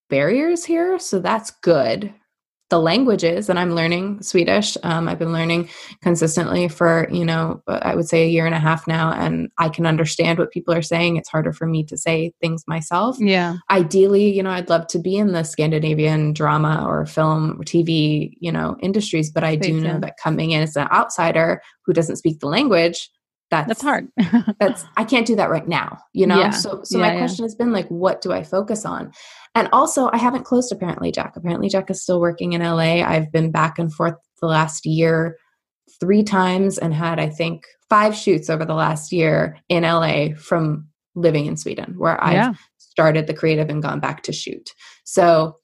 Speaker 3: barriers here. So, that's good the languages and i'm learning swedish. Um, i've been learning consistently for you know i would say a year and a half now and i can understand what people are saying. It's harder for me to say things myself.
Speaker 2: Yeah.
Speaker 3: Ideally you know i'd love to be in the scandinavian drama or film or tv you know industries but i do know that coming in as an outsider who doesn't speak the language that's
Speaker 2: that's hard.
Speaker 3: that's i can't do that right now you know? Yeah. so so yeah, my question yeah. has been like what do i focus on and also, I haven't closed Apparently Jack. Apparently Jack is still working in LA. I've been back and forth the last year three times and had, I think, five shoots over the last year in LA from living in Sweden, where I've yeah. started the creative and gone back to shoot. So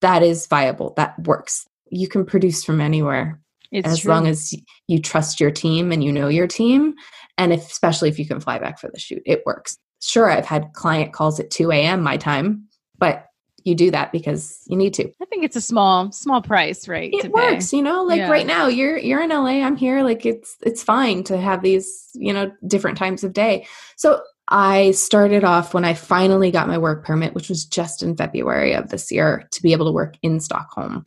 Speaker 3: that is viable. That works. You can produce from anywhere. It's as true. long as you trust your team and you know your team. And if, especially if you can fly back for the shoot, it works. Sure, I've had client calls at 2 a.m. my time but you do that because you need to.
Speaker 2: I think it's a small, small price, right?
Speaker 3: It works, you know, like yeah. right now you're you're in LA, I'm here, like it's it's fine to have these, you know, different times of day. So I started off when I finally got my work permit, which was just in February of this year, to be able to work in Stockholm.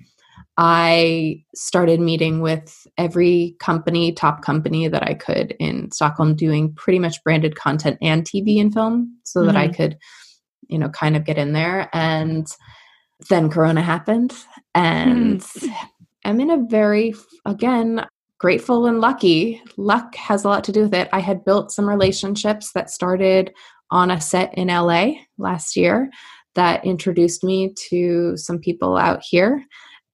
Speaker 3: I started meeting with every company, top company that I could in Stockholm, doing pretty much branded content and TV and film so mm-hmm. that I mm-hmm. could you know, kind of get in there. And then Corona happened. And mm. I'm in a very, again, grateful and lucky. Luck has a lot to do with it. I had built some relationships that started on a set in LA last year that introduced me to some people out here.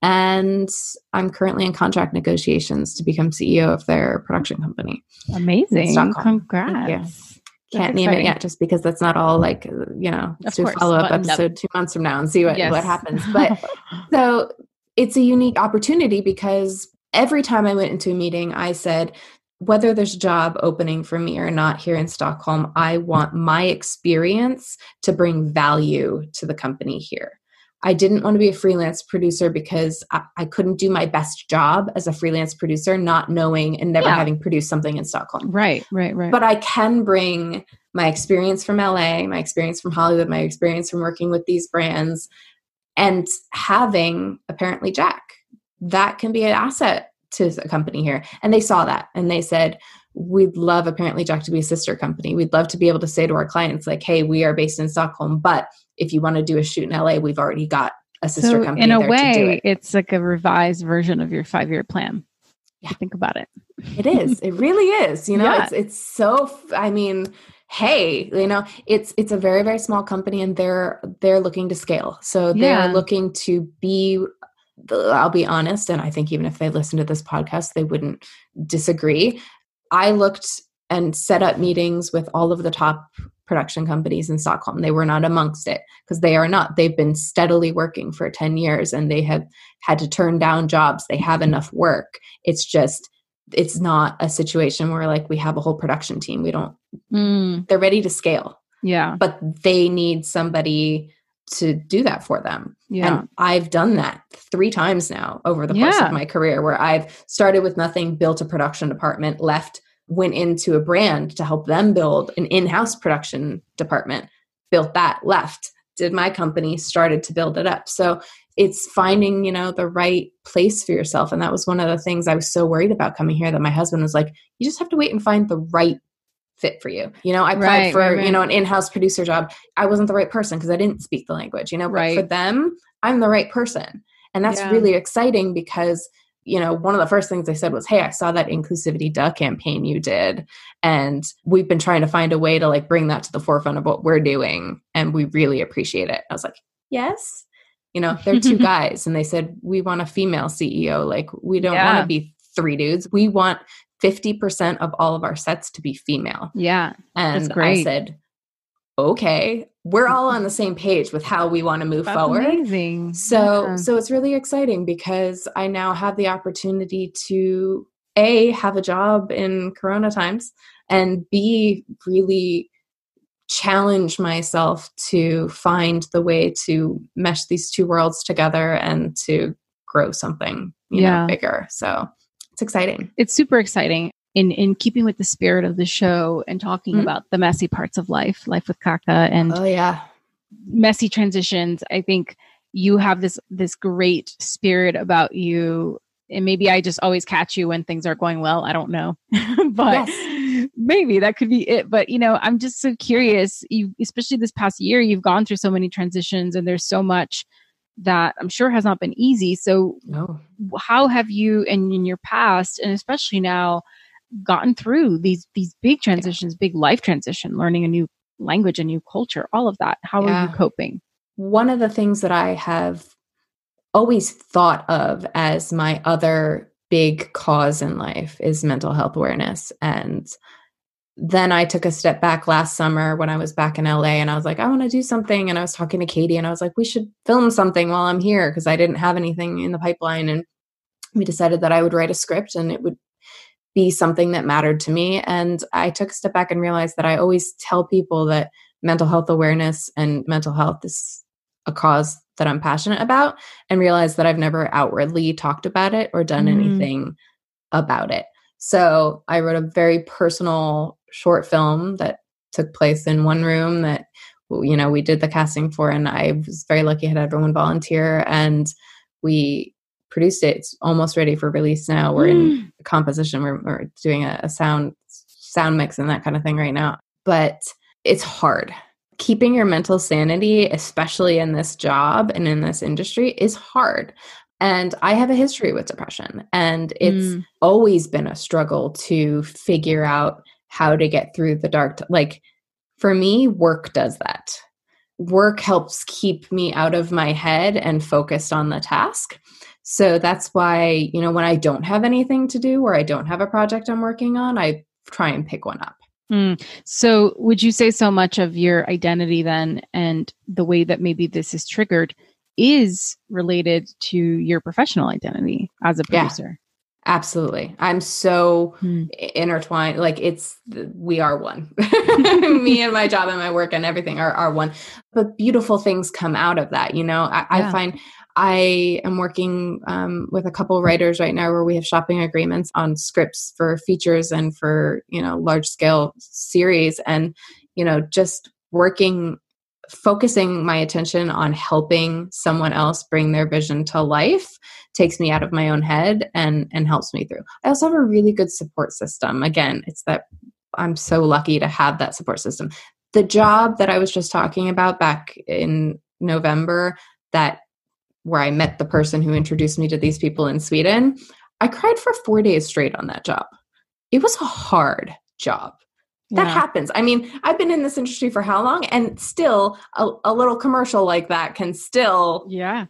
Speaker 3: And I'm currently in contract negotiations to become CEO of their production company.
Speaker 2: Amazing. Congrats.
Speaker 3: Can't name it yet just because that's not all like, you know,
Speaker 2: Of
Speaker 3: do a follow up
Speaker 2: buttoned up.
Speaker 3: episode two months from now and see what,
Speaker 2: Yes.
Speaker 3: what happens. [laughs] But so it's a unique opportunity because every time I went into a meeting, I said, whether there's a job opening for me or not here in Stockholm, I want my experience to bring value to the company here. I didn't want to be a freelance producer because I, I couldn't do my best job as a freelance producer, not knowing and never
Speaker 2: Yeah.
Speaker 3: having produced something in Stockholm.
Speaker 2: right, right, right.
Speaker 3: But I can bring my experience from LA, my experience from Hollywood, my experience from working with these brands, and having apparently Jack. That can be an asset to a company here. And they saw that and they said, We'd love apparently Jack to be a sister company. We'd love to be able to say to our clients, like, hey, we are based in Stockholm, but if you want to do a shoot in LA, we've already got a sister
Speaker 2: so
Speaker 3: company.
Speaker 2: in a
Speaker 3: there to do
Speaker 2: way,
Speaker 3: it.
Speaker 2: it's like a revised version of your five year plan.
Speaker 3: Yeah.
Speaker 2: Yeah. Think about it.
Speaker 3: It is. It really is. You know,
Speaker 2: Yeah.
Speaker 3: it's it's so. I mean, hey, you know, it's it's a very very small company, and they're they're looking to scale. So they're
Speaker 2: Yeah.
Speaker 3: looking to be. I'll be honest, and I think even if they listen to this podcast, they wouldn't disagree. I looked and set up meetings with all of the top production companies in Stockholm. They were not amongst it because they are not. They've been steadily working for 10 years and they have had to turn down jobs. They have enough work. It's just it's not a situation where like we have a whole production team. We don't
Speaker 2: Mm,
Speaker 3: they're ready to scale,
Speaker 2: yeah,
Speaker 3: but they need somebody to do that for them.
Speaker 2: yeah,
Speaker 3: And I've done that three times now over the course
Speaker 2: Yeah.
Speaker 3: of my career where I've started with nothing, built a production department, left, went into a brand to help them build an in-house production department, built that, left, did my company, started to build it up. So it's finding, you know, the right place for yourself. And that was one of the things I was so worried about coming here that my husband was like, you just have to wait and find the right fit for you. You know, I applied
Speaker 2: Right,
Speaker 3: for,
Speaker 2: right, right.
Speaker 3: you know, an in-house producer job. I wasn't the right person because I didn't speak the language, you know, but for them, I'm the right person. And that's
Speaker 2: Yeah.
Speaker 3: really exciting because, you know, one of the first things they said was, Hey, I saw that inclusivity duh campaign you did. And we've been trying to find a way to like bring that to the forefront of what we're doing. And we really appreciate it. I was like, Yes. You know, they're two [laughs] guys and they said, We want a female CEO. Like, we don't want to be three dudes. We want 50% of all of our sets to be female.
Speaker 2: yeah.
Speaker 3: And I said, okay, we're all on the same [laughs] page with how we want to move
Speaker 2: That's
Speaker 3: forward.
Speaker 2: amazing.
Speaker 3: So
Speaker 2: Yeah.
Speaker 3: so it's really exciting because I now have the opportunity to A have a job in corona times and B really challenge myself to find the way to mesh these two worlds together and to grow something you
Speaker 2: Yeah.
Speaker 3: know bigger. So it's exciting.
Speaker 2: it's super exciting in in keeping with the spirit of the show and talking
Speaker 3: Mhm.
Speaker 2: about the messy parts of life, life with Kaka and
Speaker 3: Oh yeah.
Speaker 2: messy transitions. I think you have this this great spirit about you. And maybe I just always catch you when things are going well. I don't know. [laughs] but maybe that could be it. But you know, I'm just so curious. You especially this past year, you've gone through so many transitions and there's so much that I'm sure has not been easy. So
Speaker 3: No.
Speaker 2: how have you and in your past and especially now gotten through these these big transitions big life transition learning a new language a new culture all of that how are you coping
Speaker 3: one of the things that I have always thought of as my other big cause in life is mental health awareness. And then I took a step back last summer when I was back in LA and I was like, I want to do something. And I was talking to Katie and I was like, we should film something while I'm here because I didn't have anything in the pipeline. And we decided that I would write a script and it would be something that mattered to me. And I took a step back and realized that I always tell people that mental health awareness and mental health is a cause that I'm passionate about and realized that I've never outwardly talked about it or done
Speaker 2: Mhm.
Speaker 3: anything about it. So I wrote a very personal short film that took place in one room that you know we did the casting for and I was very lucky I had everyone volunteer and we produced it. It's almost ready for release now. We're in composition. We're, we're doing a, a sound sound mix and that kind of thing right now. But it's hard. Keeping your mental sanity, especially in this job and in this industry, is hard. And I have a history with depression, and it's
Speaker 2: Mm.
Speaker 3: always been a struggle to figure out how to get through the dark. T- like for me, work does that. Work helps keep me out of my head and focused on the task. So that's why, you know, when I don't have anything to do or I don't have a project I'm working on, I try and pick one up.
Speaker 2: Mm. So, would you say so much of your identity then and the way that maybe this is triggered is related to your professional identity as a producer?
Speaker 3: Absolutely. I'm so hmm. intertwined. Like, it's, we are one. [laughs] [laughs] Me and my job and my work and everything are, are one. But beautiful things come out of that. You know, I, yeah. I find I am working um, with a couple writers right now where we have shopping agreements on scripts for features and for you know large scale series, and you know just working, focusing my attention on helping someone else bring their vision to life takes me out of my own head and and helps me through. I also have a really good support system. Again, it's that I'm so lucky to have that support system. The job that I was just talking about back in November that where I met the person who introduced me to these people in Sweden, I cried for four days straight on that job. It was a hard job. That yeah. happens. I mean, I've been in this industry for how long? And still, a, a little commercial like that can still
Speaker 2: yeah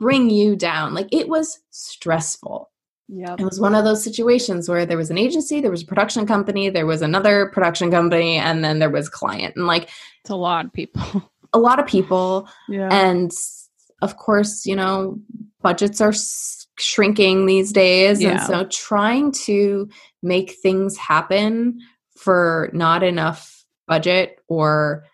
Speaker 3: bring you down. Like it was stressful.
Speaker 2: Yeah.
Speaker 3: It was one of those situations where there was an agency, there was a production company, there was another production company, and then there was client. And like
Speaker 2: it's a lot of people.
Speaker 3: A lot of people. [laughs]
Speaker 2: Yeah.
Speaker 3: And of course, you know, budgets are shrinking these days. Yeah. And so trying to make things happen for not enough budget or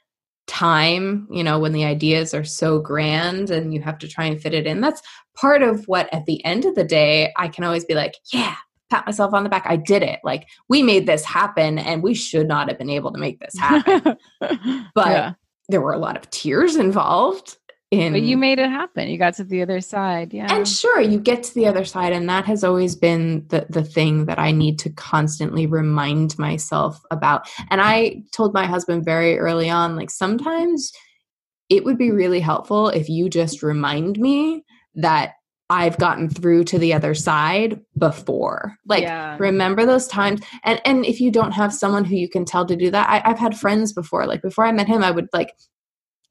Speaker 3: time, you know, when the ideas are so grand and you have to try and fit it in. That's part of what at the end of the day, I can always be like, yeah, pat myself on the back. I did it. Like we made this happen and we should not have been able to make this happen. [laughs] but yeah. there were a lot of tears involved in
Speaker 2: but you made it happen you got to the other side yeah
Speaker 3: and sure you get to the other side and that has always been the the thing that i need to constantly remind myself about and i told my husband very early on like sometimes it would be really helpful if you just remind me that I've gotten through to the other side before. Like yeah. remember those times. And and if you don't have someone who you can tell to do that, I, I've had friends before. Like before I met him, I would like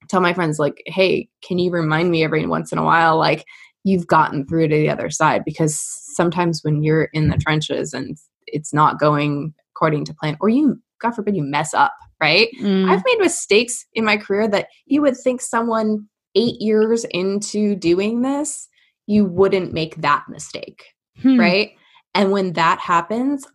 Speaker 3: tell my friends like hey can you remind me every once in a while like you've gotten through to the other side because sometimes when you're in the trenches and it's not going according to plan or you god forbid you mess up right mm. i've made mistakes in my career that you would think someone 8 years into doing this you wouldn't make that mistake hmm. right and when that happens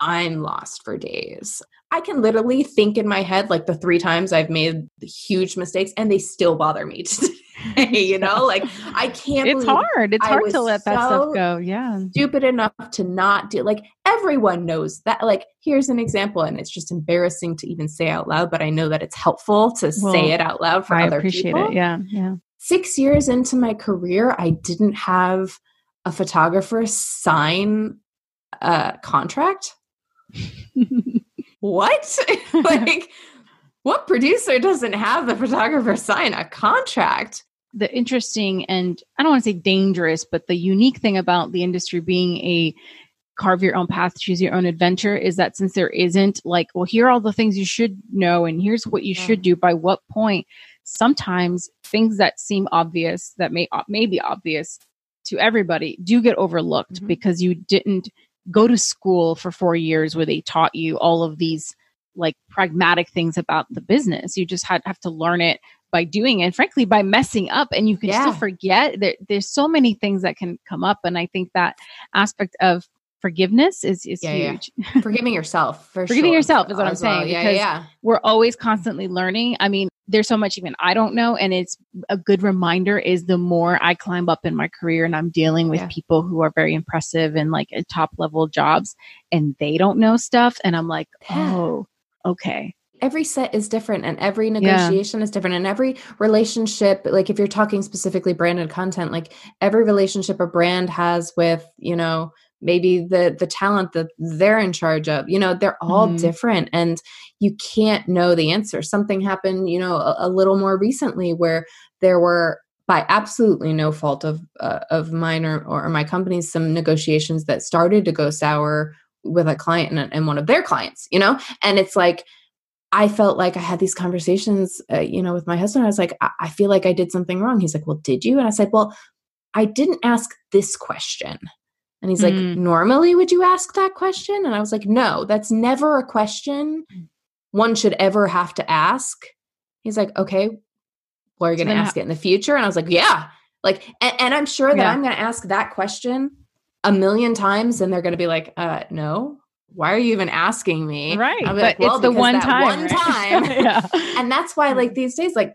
Speaker 3: i'm lost for days I can literally think in my head like the three times I've made huge mistakes and they still bother me [laughs] today, you know? Like I can't
Speaker 2: It's hard. It's hard to let so that stuff go. Yeah.
Speaker 3: Stupid enough to not do like everyone knows that like here's an example and it's just embarrassing to even say out loud, but I know that it's helpful to well, say it out loud for
Speaker 2: I
Speaker 3: other
Speaker 2: appreciate
Speaker 3: people.
Speaker 2: It. Yeah. Yeah.
Speaker 3: 6 years into my career, I didn't have a photographer sign a contract. [laughs] what? [laughs] [laughs] like, what producer doesn't have the photographer sign a contract?
Speaker 2: The interesting and I don't want to say dangerous, but the unique thing about the industry being a carve your own path, choose your own adventure is that since there isn't like, well, here are all the things you should know and here's what you should do by what point, sometimes things that seem obvious that may may be obvious to everybody do get overlooked mm-hmm. because you didn't go to school for four years where they taught you all of these like pragmatic things about the business. You just had have to learn it by doing it and frankly by messing up and you can yeah. still forget there, there's so many things that can come up and i think that aspect of forgiveness is is yeah, huge.
Speaker 3: Yeah. [laughs] Forgiving yourself, for
Speaker 2: forgiving
Speaker 3: sure.
Speaker 2: yourself is what I'm saying.
Speaker 3: Well. Yeah, yeah.
Speaker 2: We're always constantly learning. I mean, there's so much even I don't know, and it's a good reminder. Is the more I climb up in my career and I'm dealing with people who are very impressive and like top level jobs, and they don't know stuff, and I'm like, oh, okay
Speaker 3: every set is different and every negotiation yeah. is different and every relationship like if you're talking specifically branded content like every relationship a brand has with you know maybe the the talent that they're in charge of you know they're all mm. different and you can't know the answer something happened you know a, a, little more recently where there were by absolutely no fault of uh, of mine or, or my company's some negotiations that started to go sour with a client and, and one of their clients you know and it's like I felt like I had these conversations, uh, you know, with my husband. I was like, I-, I feel like I did something wrong. He's like, Well, did you? And I said, Well, I didn't ask this question. And he's like, mm. normally would you ask that question? And I was like, no, that's never a question one should ever have to ask. He's like, okay, well, are you going to ask ha- it in the future? And I was like, yeah. Like, and, and I'm sure that yeah. I'm going to ask that question a million times and they're going to be like, uh, no, why are you even asking me?
Speaker 2: Right.
Speaker 3: but
Speaker 2: like, well, it's the one time.
Speaker 3: One right? [laughs] time. [laughs] yeah. And that's why, like, these days, like,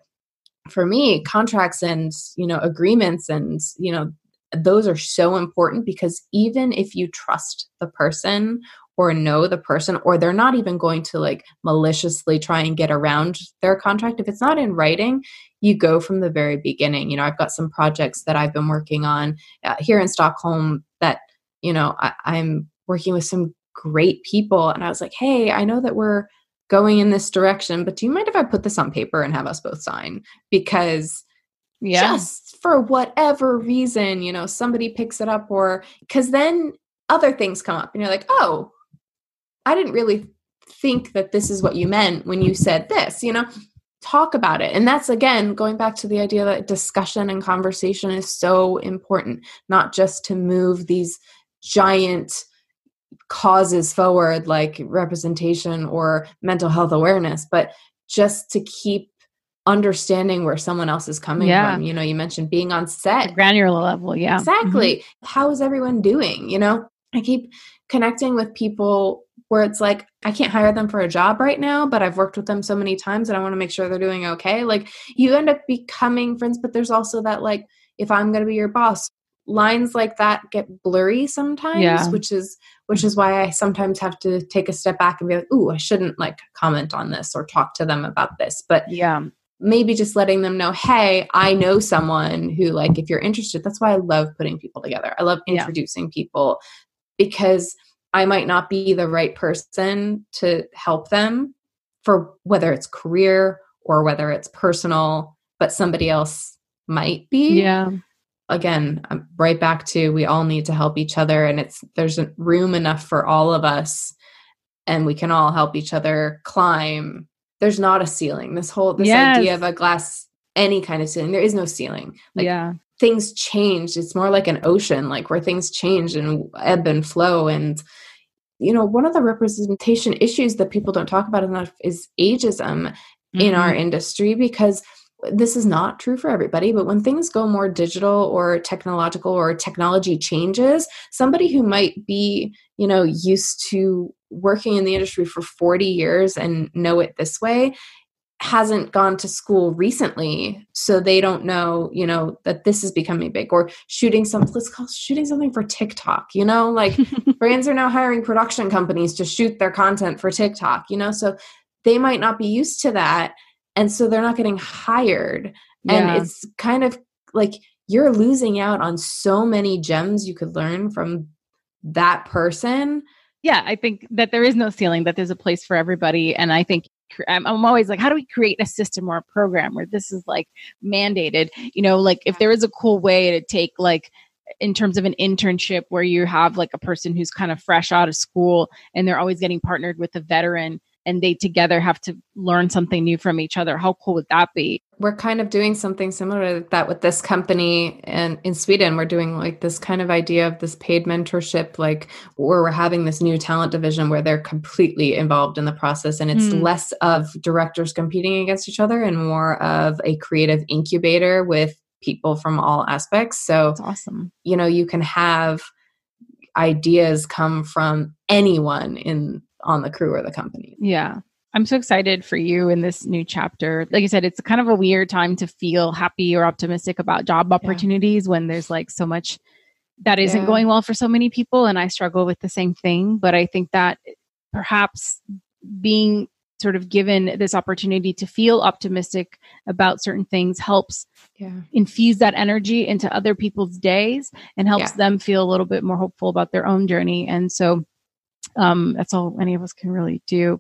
Speaker 3: for me, contracts and, you know, agreements and, you know, those are so important because even if you trust the person or know the person or they're not even going to like maliciously try and get around their contract if it's not in writing you go from the very beginning you know i've got some projects that i've been working on uh, here in stockholm that you know I, i'm working with some great people and i was like hey i know that we're going in this direction but do you mind if i put this on paper and have us both sign because yeah. just for whatever reason you know somebody picks it up or because then other things come up and you're like oh I didn't really think that this is what you meant when you said this, you know? Talk about it. And that's again going back to the idea that discussion and conversation is so important, not just to move these giant causes forward like representation or mental health awareness, but just to keep understanding where someone else is coming yeah. from. You know, you mentioned being on set.
Speaker 2: The granular level, yeah.
Speaker 3: Exactly. Mm-hmm. How is everyone doing? You know, I keep connecting with people where it's like I can't hire them for a job right now, but I've worked with them so many times and I want to make sure they're doing okay. Like you end up becoming friends, but there's also that like if I'm going to be your boss, lines like that get blurry sometimes, yeah. which is which is why I sometimes have to take a step back and be like, "Ooh, I shouldn't like comment on this or talk to them about this." But
Speaker 2: yeah,
Speaker 3: maybe just letting them know, "Hey, I know someone who like if you're interested." That's why I love putting people together. I love introducing yeah. people because I might not be the right person to help them for whether it's career or whether it's personal, but somebody else might be.
Speaker 2: Yeah.
Speaker 3: Again, I'm right back to we all need to help each other and it's there's room enough for all of us and we can all help each other climb. There's not a ceiling. This whole this yes. idea of a glass any kind of ceiling. There is no ceiling.
Speaker 2: Like yeah.
Speaker 3: things change. It's more like an ocean, like where things change and ebb and flow and you know, one of the representation issues that people don't talk about enough is ageism mm-hmm. in our mm-hmm. industry because this is not true for everybody, but when things go more digital or technological or technology changes, somebody who might be, you know, used to working in the industry for 40 years and know it this way hasn't gone to school recently so they don't know you know that this is becoming big or shooting some let's call shooting something for tiktok you know like [laughs] brands are now hiring production companies to shoot their content for tiktok you know so they might not be used to that and so they're not getting hired yeah. and it's kind of like you're losing out on so many gems you could learn from that person
Speaker 2: yeah i think that there is no ceiling that there's a place for everybody and i think I'm, I'm always like, how do we create a system or a program where this is like mandated? You know, like if there is a cool way to take like in terms of an internship where you have like a person who's kind of fresh out of school and they're always getting partnered with a veteran and they together have to learn something new from each other. How cool would that be?
Speaker 3: We're kind of doing something similar to that with this company and in Sweden. We're doing like this kind of idea of this paid mentorship, like where we're having this new talent division where they're completely involved in the process. And it's mm. less of directors competing against each other and more of a creative incubator with people from all aspects. So
Speaker 2: That's awesome.
Speaker 3: You know, you can have ideas come from anyone in on the crew or the company.
Speaker 2: Yeah. I'm so excited for you in this new chapter. Like I said, it's kind of a weird time to feel happy or optimistic about job opportunities yeah. when there's like so much that isn't yeah. going well for so many people. And I struggle with the same thing. But I think that perhaps being sort of given this opportunity to feel optimistic about certain things helps yeah. infuse that energy into other people's days and helps them feel a little bit more hopeful about their own journey. And so um, that's all any of us can really do.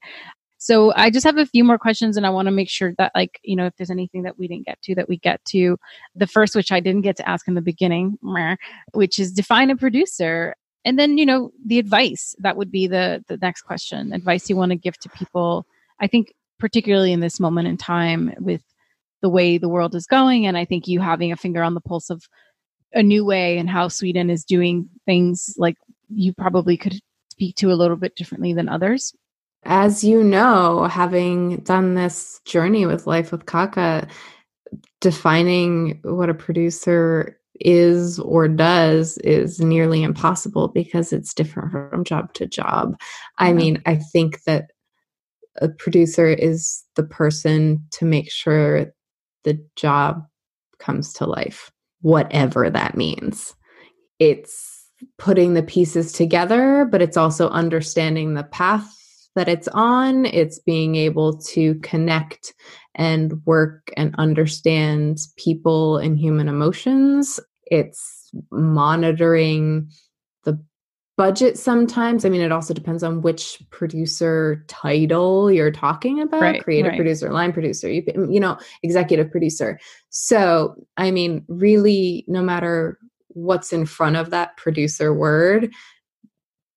Speaker 2: So I just have a few more questions and I want to make sure that like, you know, if there's anything that we didn't get to that we get to. The first which I didn't get to ask in the beginning, which is define a producer. And then, you know, the advice that would be the the next question. Advice you want to give to people. I think particularly in this moment in time with the way the world is going and I think you having a finger on the pulse of a new way and how Sweden is doing things like you probably could speak to a little bit differently than others?
Speaker 3: As you know, having done this journey with Life with Kaka, defining what a producer is or does is nearly impossible because it's different from job to job. I mean, I think that a producer is the person to make sure the job comes to life, whatever that means. It's putting the pieces together, but it's also understanding the path that it's on. It's being able to connect and work and understand people and human emotions. It's monitoring the budget sometimes. I mean, it also depends on which producer title you're talking about right, creative right. producer, line producer, you, you know, executive producer. So, I mean, really, no matter what's in front of that producer word,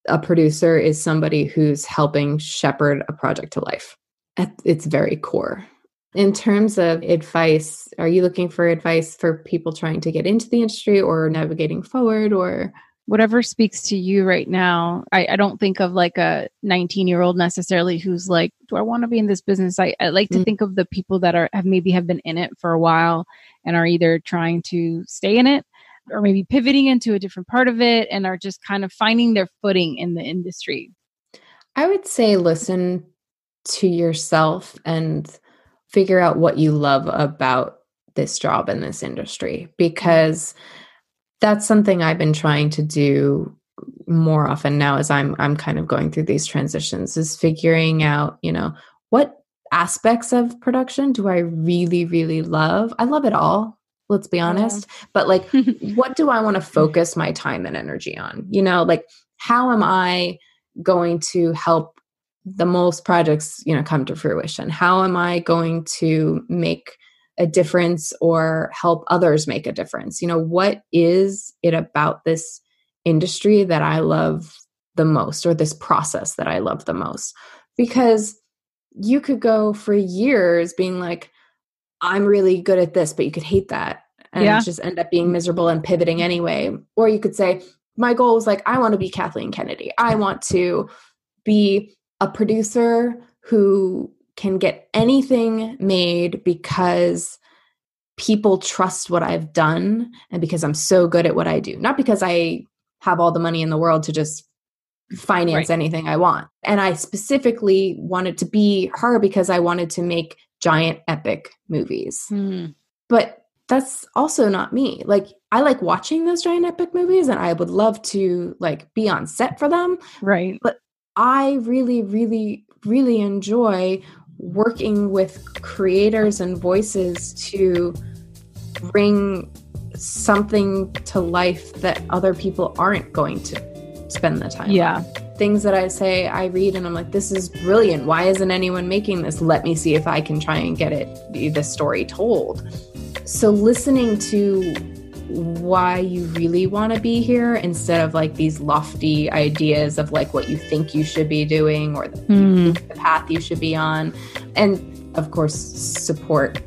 Speaker 3: a producer is somebody who's helping shepherd a project to life at its very core. In terms of advice, are you looking for advice for people trying to get into the industry or navigating forward or?
Speaker 2: Whatever speaks to you right now. I, I don't think of like a 19 year old necessarily who's like, do I want to be in this business? I, I like to mm-hmm. think of the people that are have maybe have been in it for a while and are either trying to stay in it or maybe pivoting into a different part of it and are just kind of finding their footing in the industry?
Speaker 3: I would say listen to yourself and figure out what you love about this job in this industry because that's something I've been trying to do more often now as I'm I'm kind of going through these transitions is figuring out, you know, what aspects of production do I really really love? I love it all let's be honest yeah. but like [laughs] what do i want to focus my time and energy on? You know like how am i going to help the most projects you know come to fruition? How am i going to make a difference or help others make a difference? You know what is it about this industry that i love the most or this process that i love the most? Because you could go for years being like I'm really good at this, but you could hate that and yeah. just end up being miserable and pivoting anyway. Or you could say, my goal was like, I want to be Kathleen Kennedy. I want to be a producer who can get anything made because people trust what I've done and because I'm so good at what I do. Not because I have all the money in the world to just finance right. anything I want. And I specifically wanted to be her because I wanted to make giant epic movies. Mm. But that's also not me. Like I like watching those giant epic movies and I would love to like be on set for them.
Speaker 2: Right.
Speaker 3: But I really really really enjoy working with creators and voices to bring something to life that other people aren't going to spend the time
Speaker 2: yeah
Speaker 3: on. Things that i say i read and i'm like this is brilliant why isn't anyone making this let me see if i can try and get it the story told so listening to why you really want to be here instead of like these lofty ideas of like what you think you should be doing or the, mm. the path you should be on. And of course, support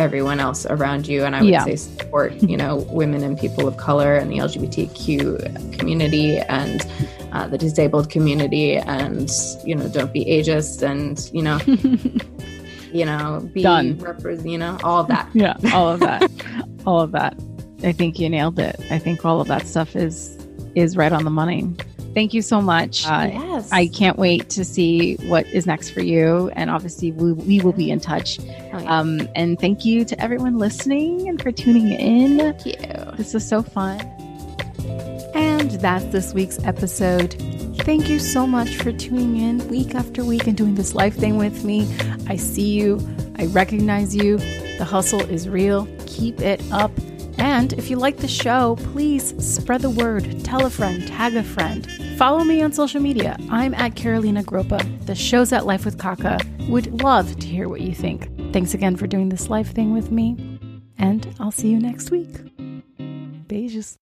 Speaker 3: everyone else around you. And I would yeah. say support, you know, women and people of color and the LGBTQ community and uh, the disabled community and, you know, don't be ageist and, you know, [laughs] you know, be
Speaker 2: Done.
Speaker 3: represent, you know, all of that. [laughs]
Speaker 2: yeah, all of that. [laughs] all of that. I think you nailed it. I think all of that stuff is is right on the money. Thank you so much.
Speaker 3: Uh, yes.
Speaker 2: I can't wait to see what is next for you. And obviously, we, we will be in touch. Oh, yeah. um, and thank you to everyone listening and for tuning in.
Speaker 3: Thank you.
Speaker 2: This was so fun. And that's this week's episode. Thank you so much for tuning in week after week and doing this life thing with me. I see you, I recognize you. The hustle is real. Keep it up. And if you like the show, please spread the word, tell a friend, tag a friend. Follow me on social media. I'm at Carolina Groppa. The show's at Life with Kaka. Would love to hear what you think. Thanks again for doing this life thing with me. And I'll see you next week. Beijos.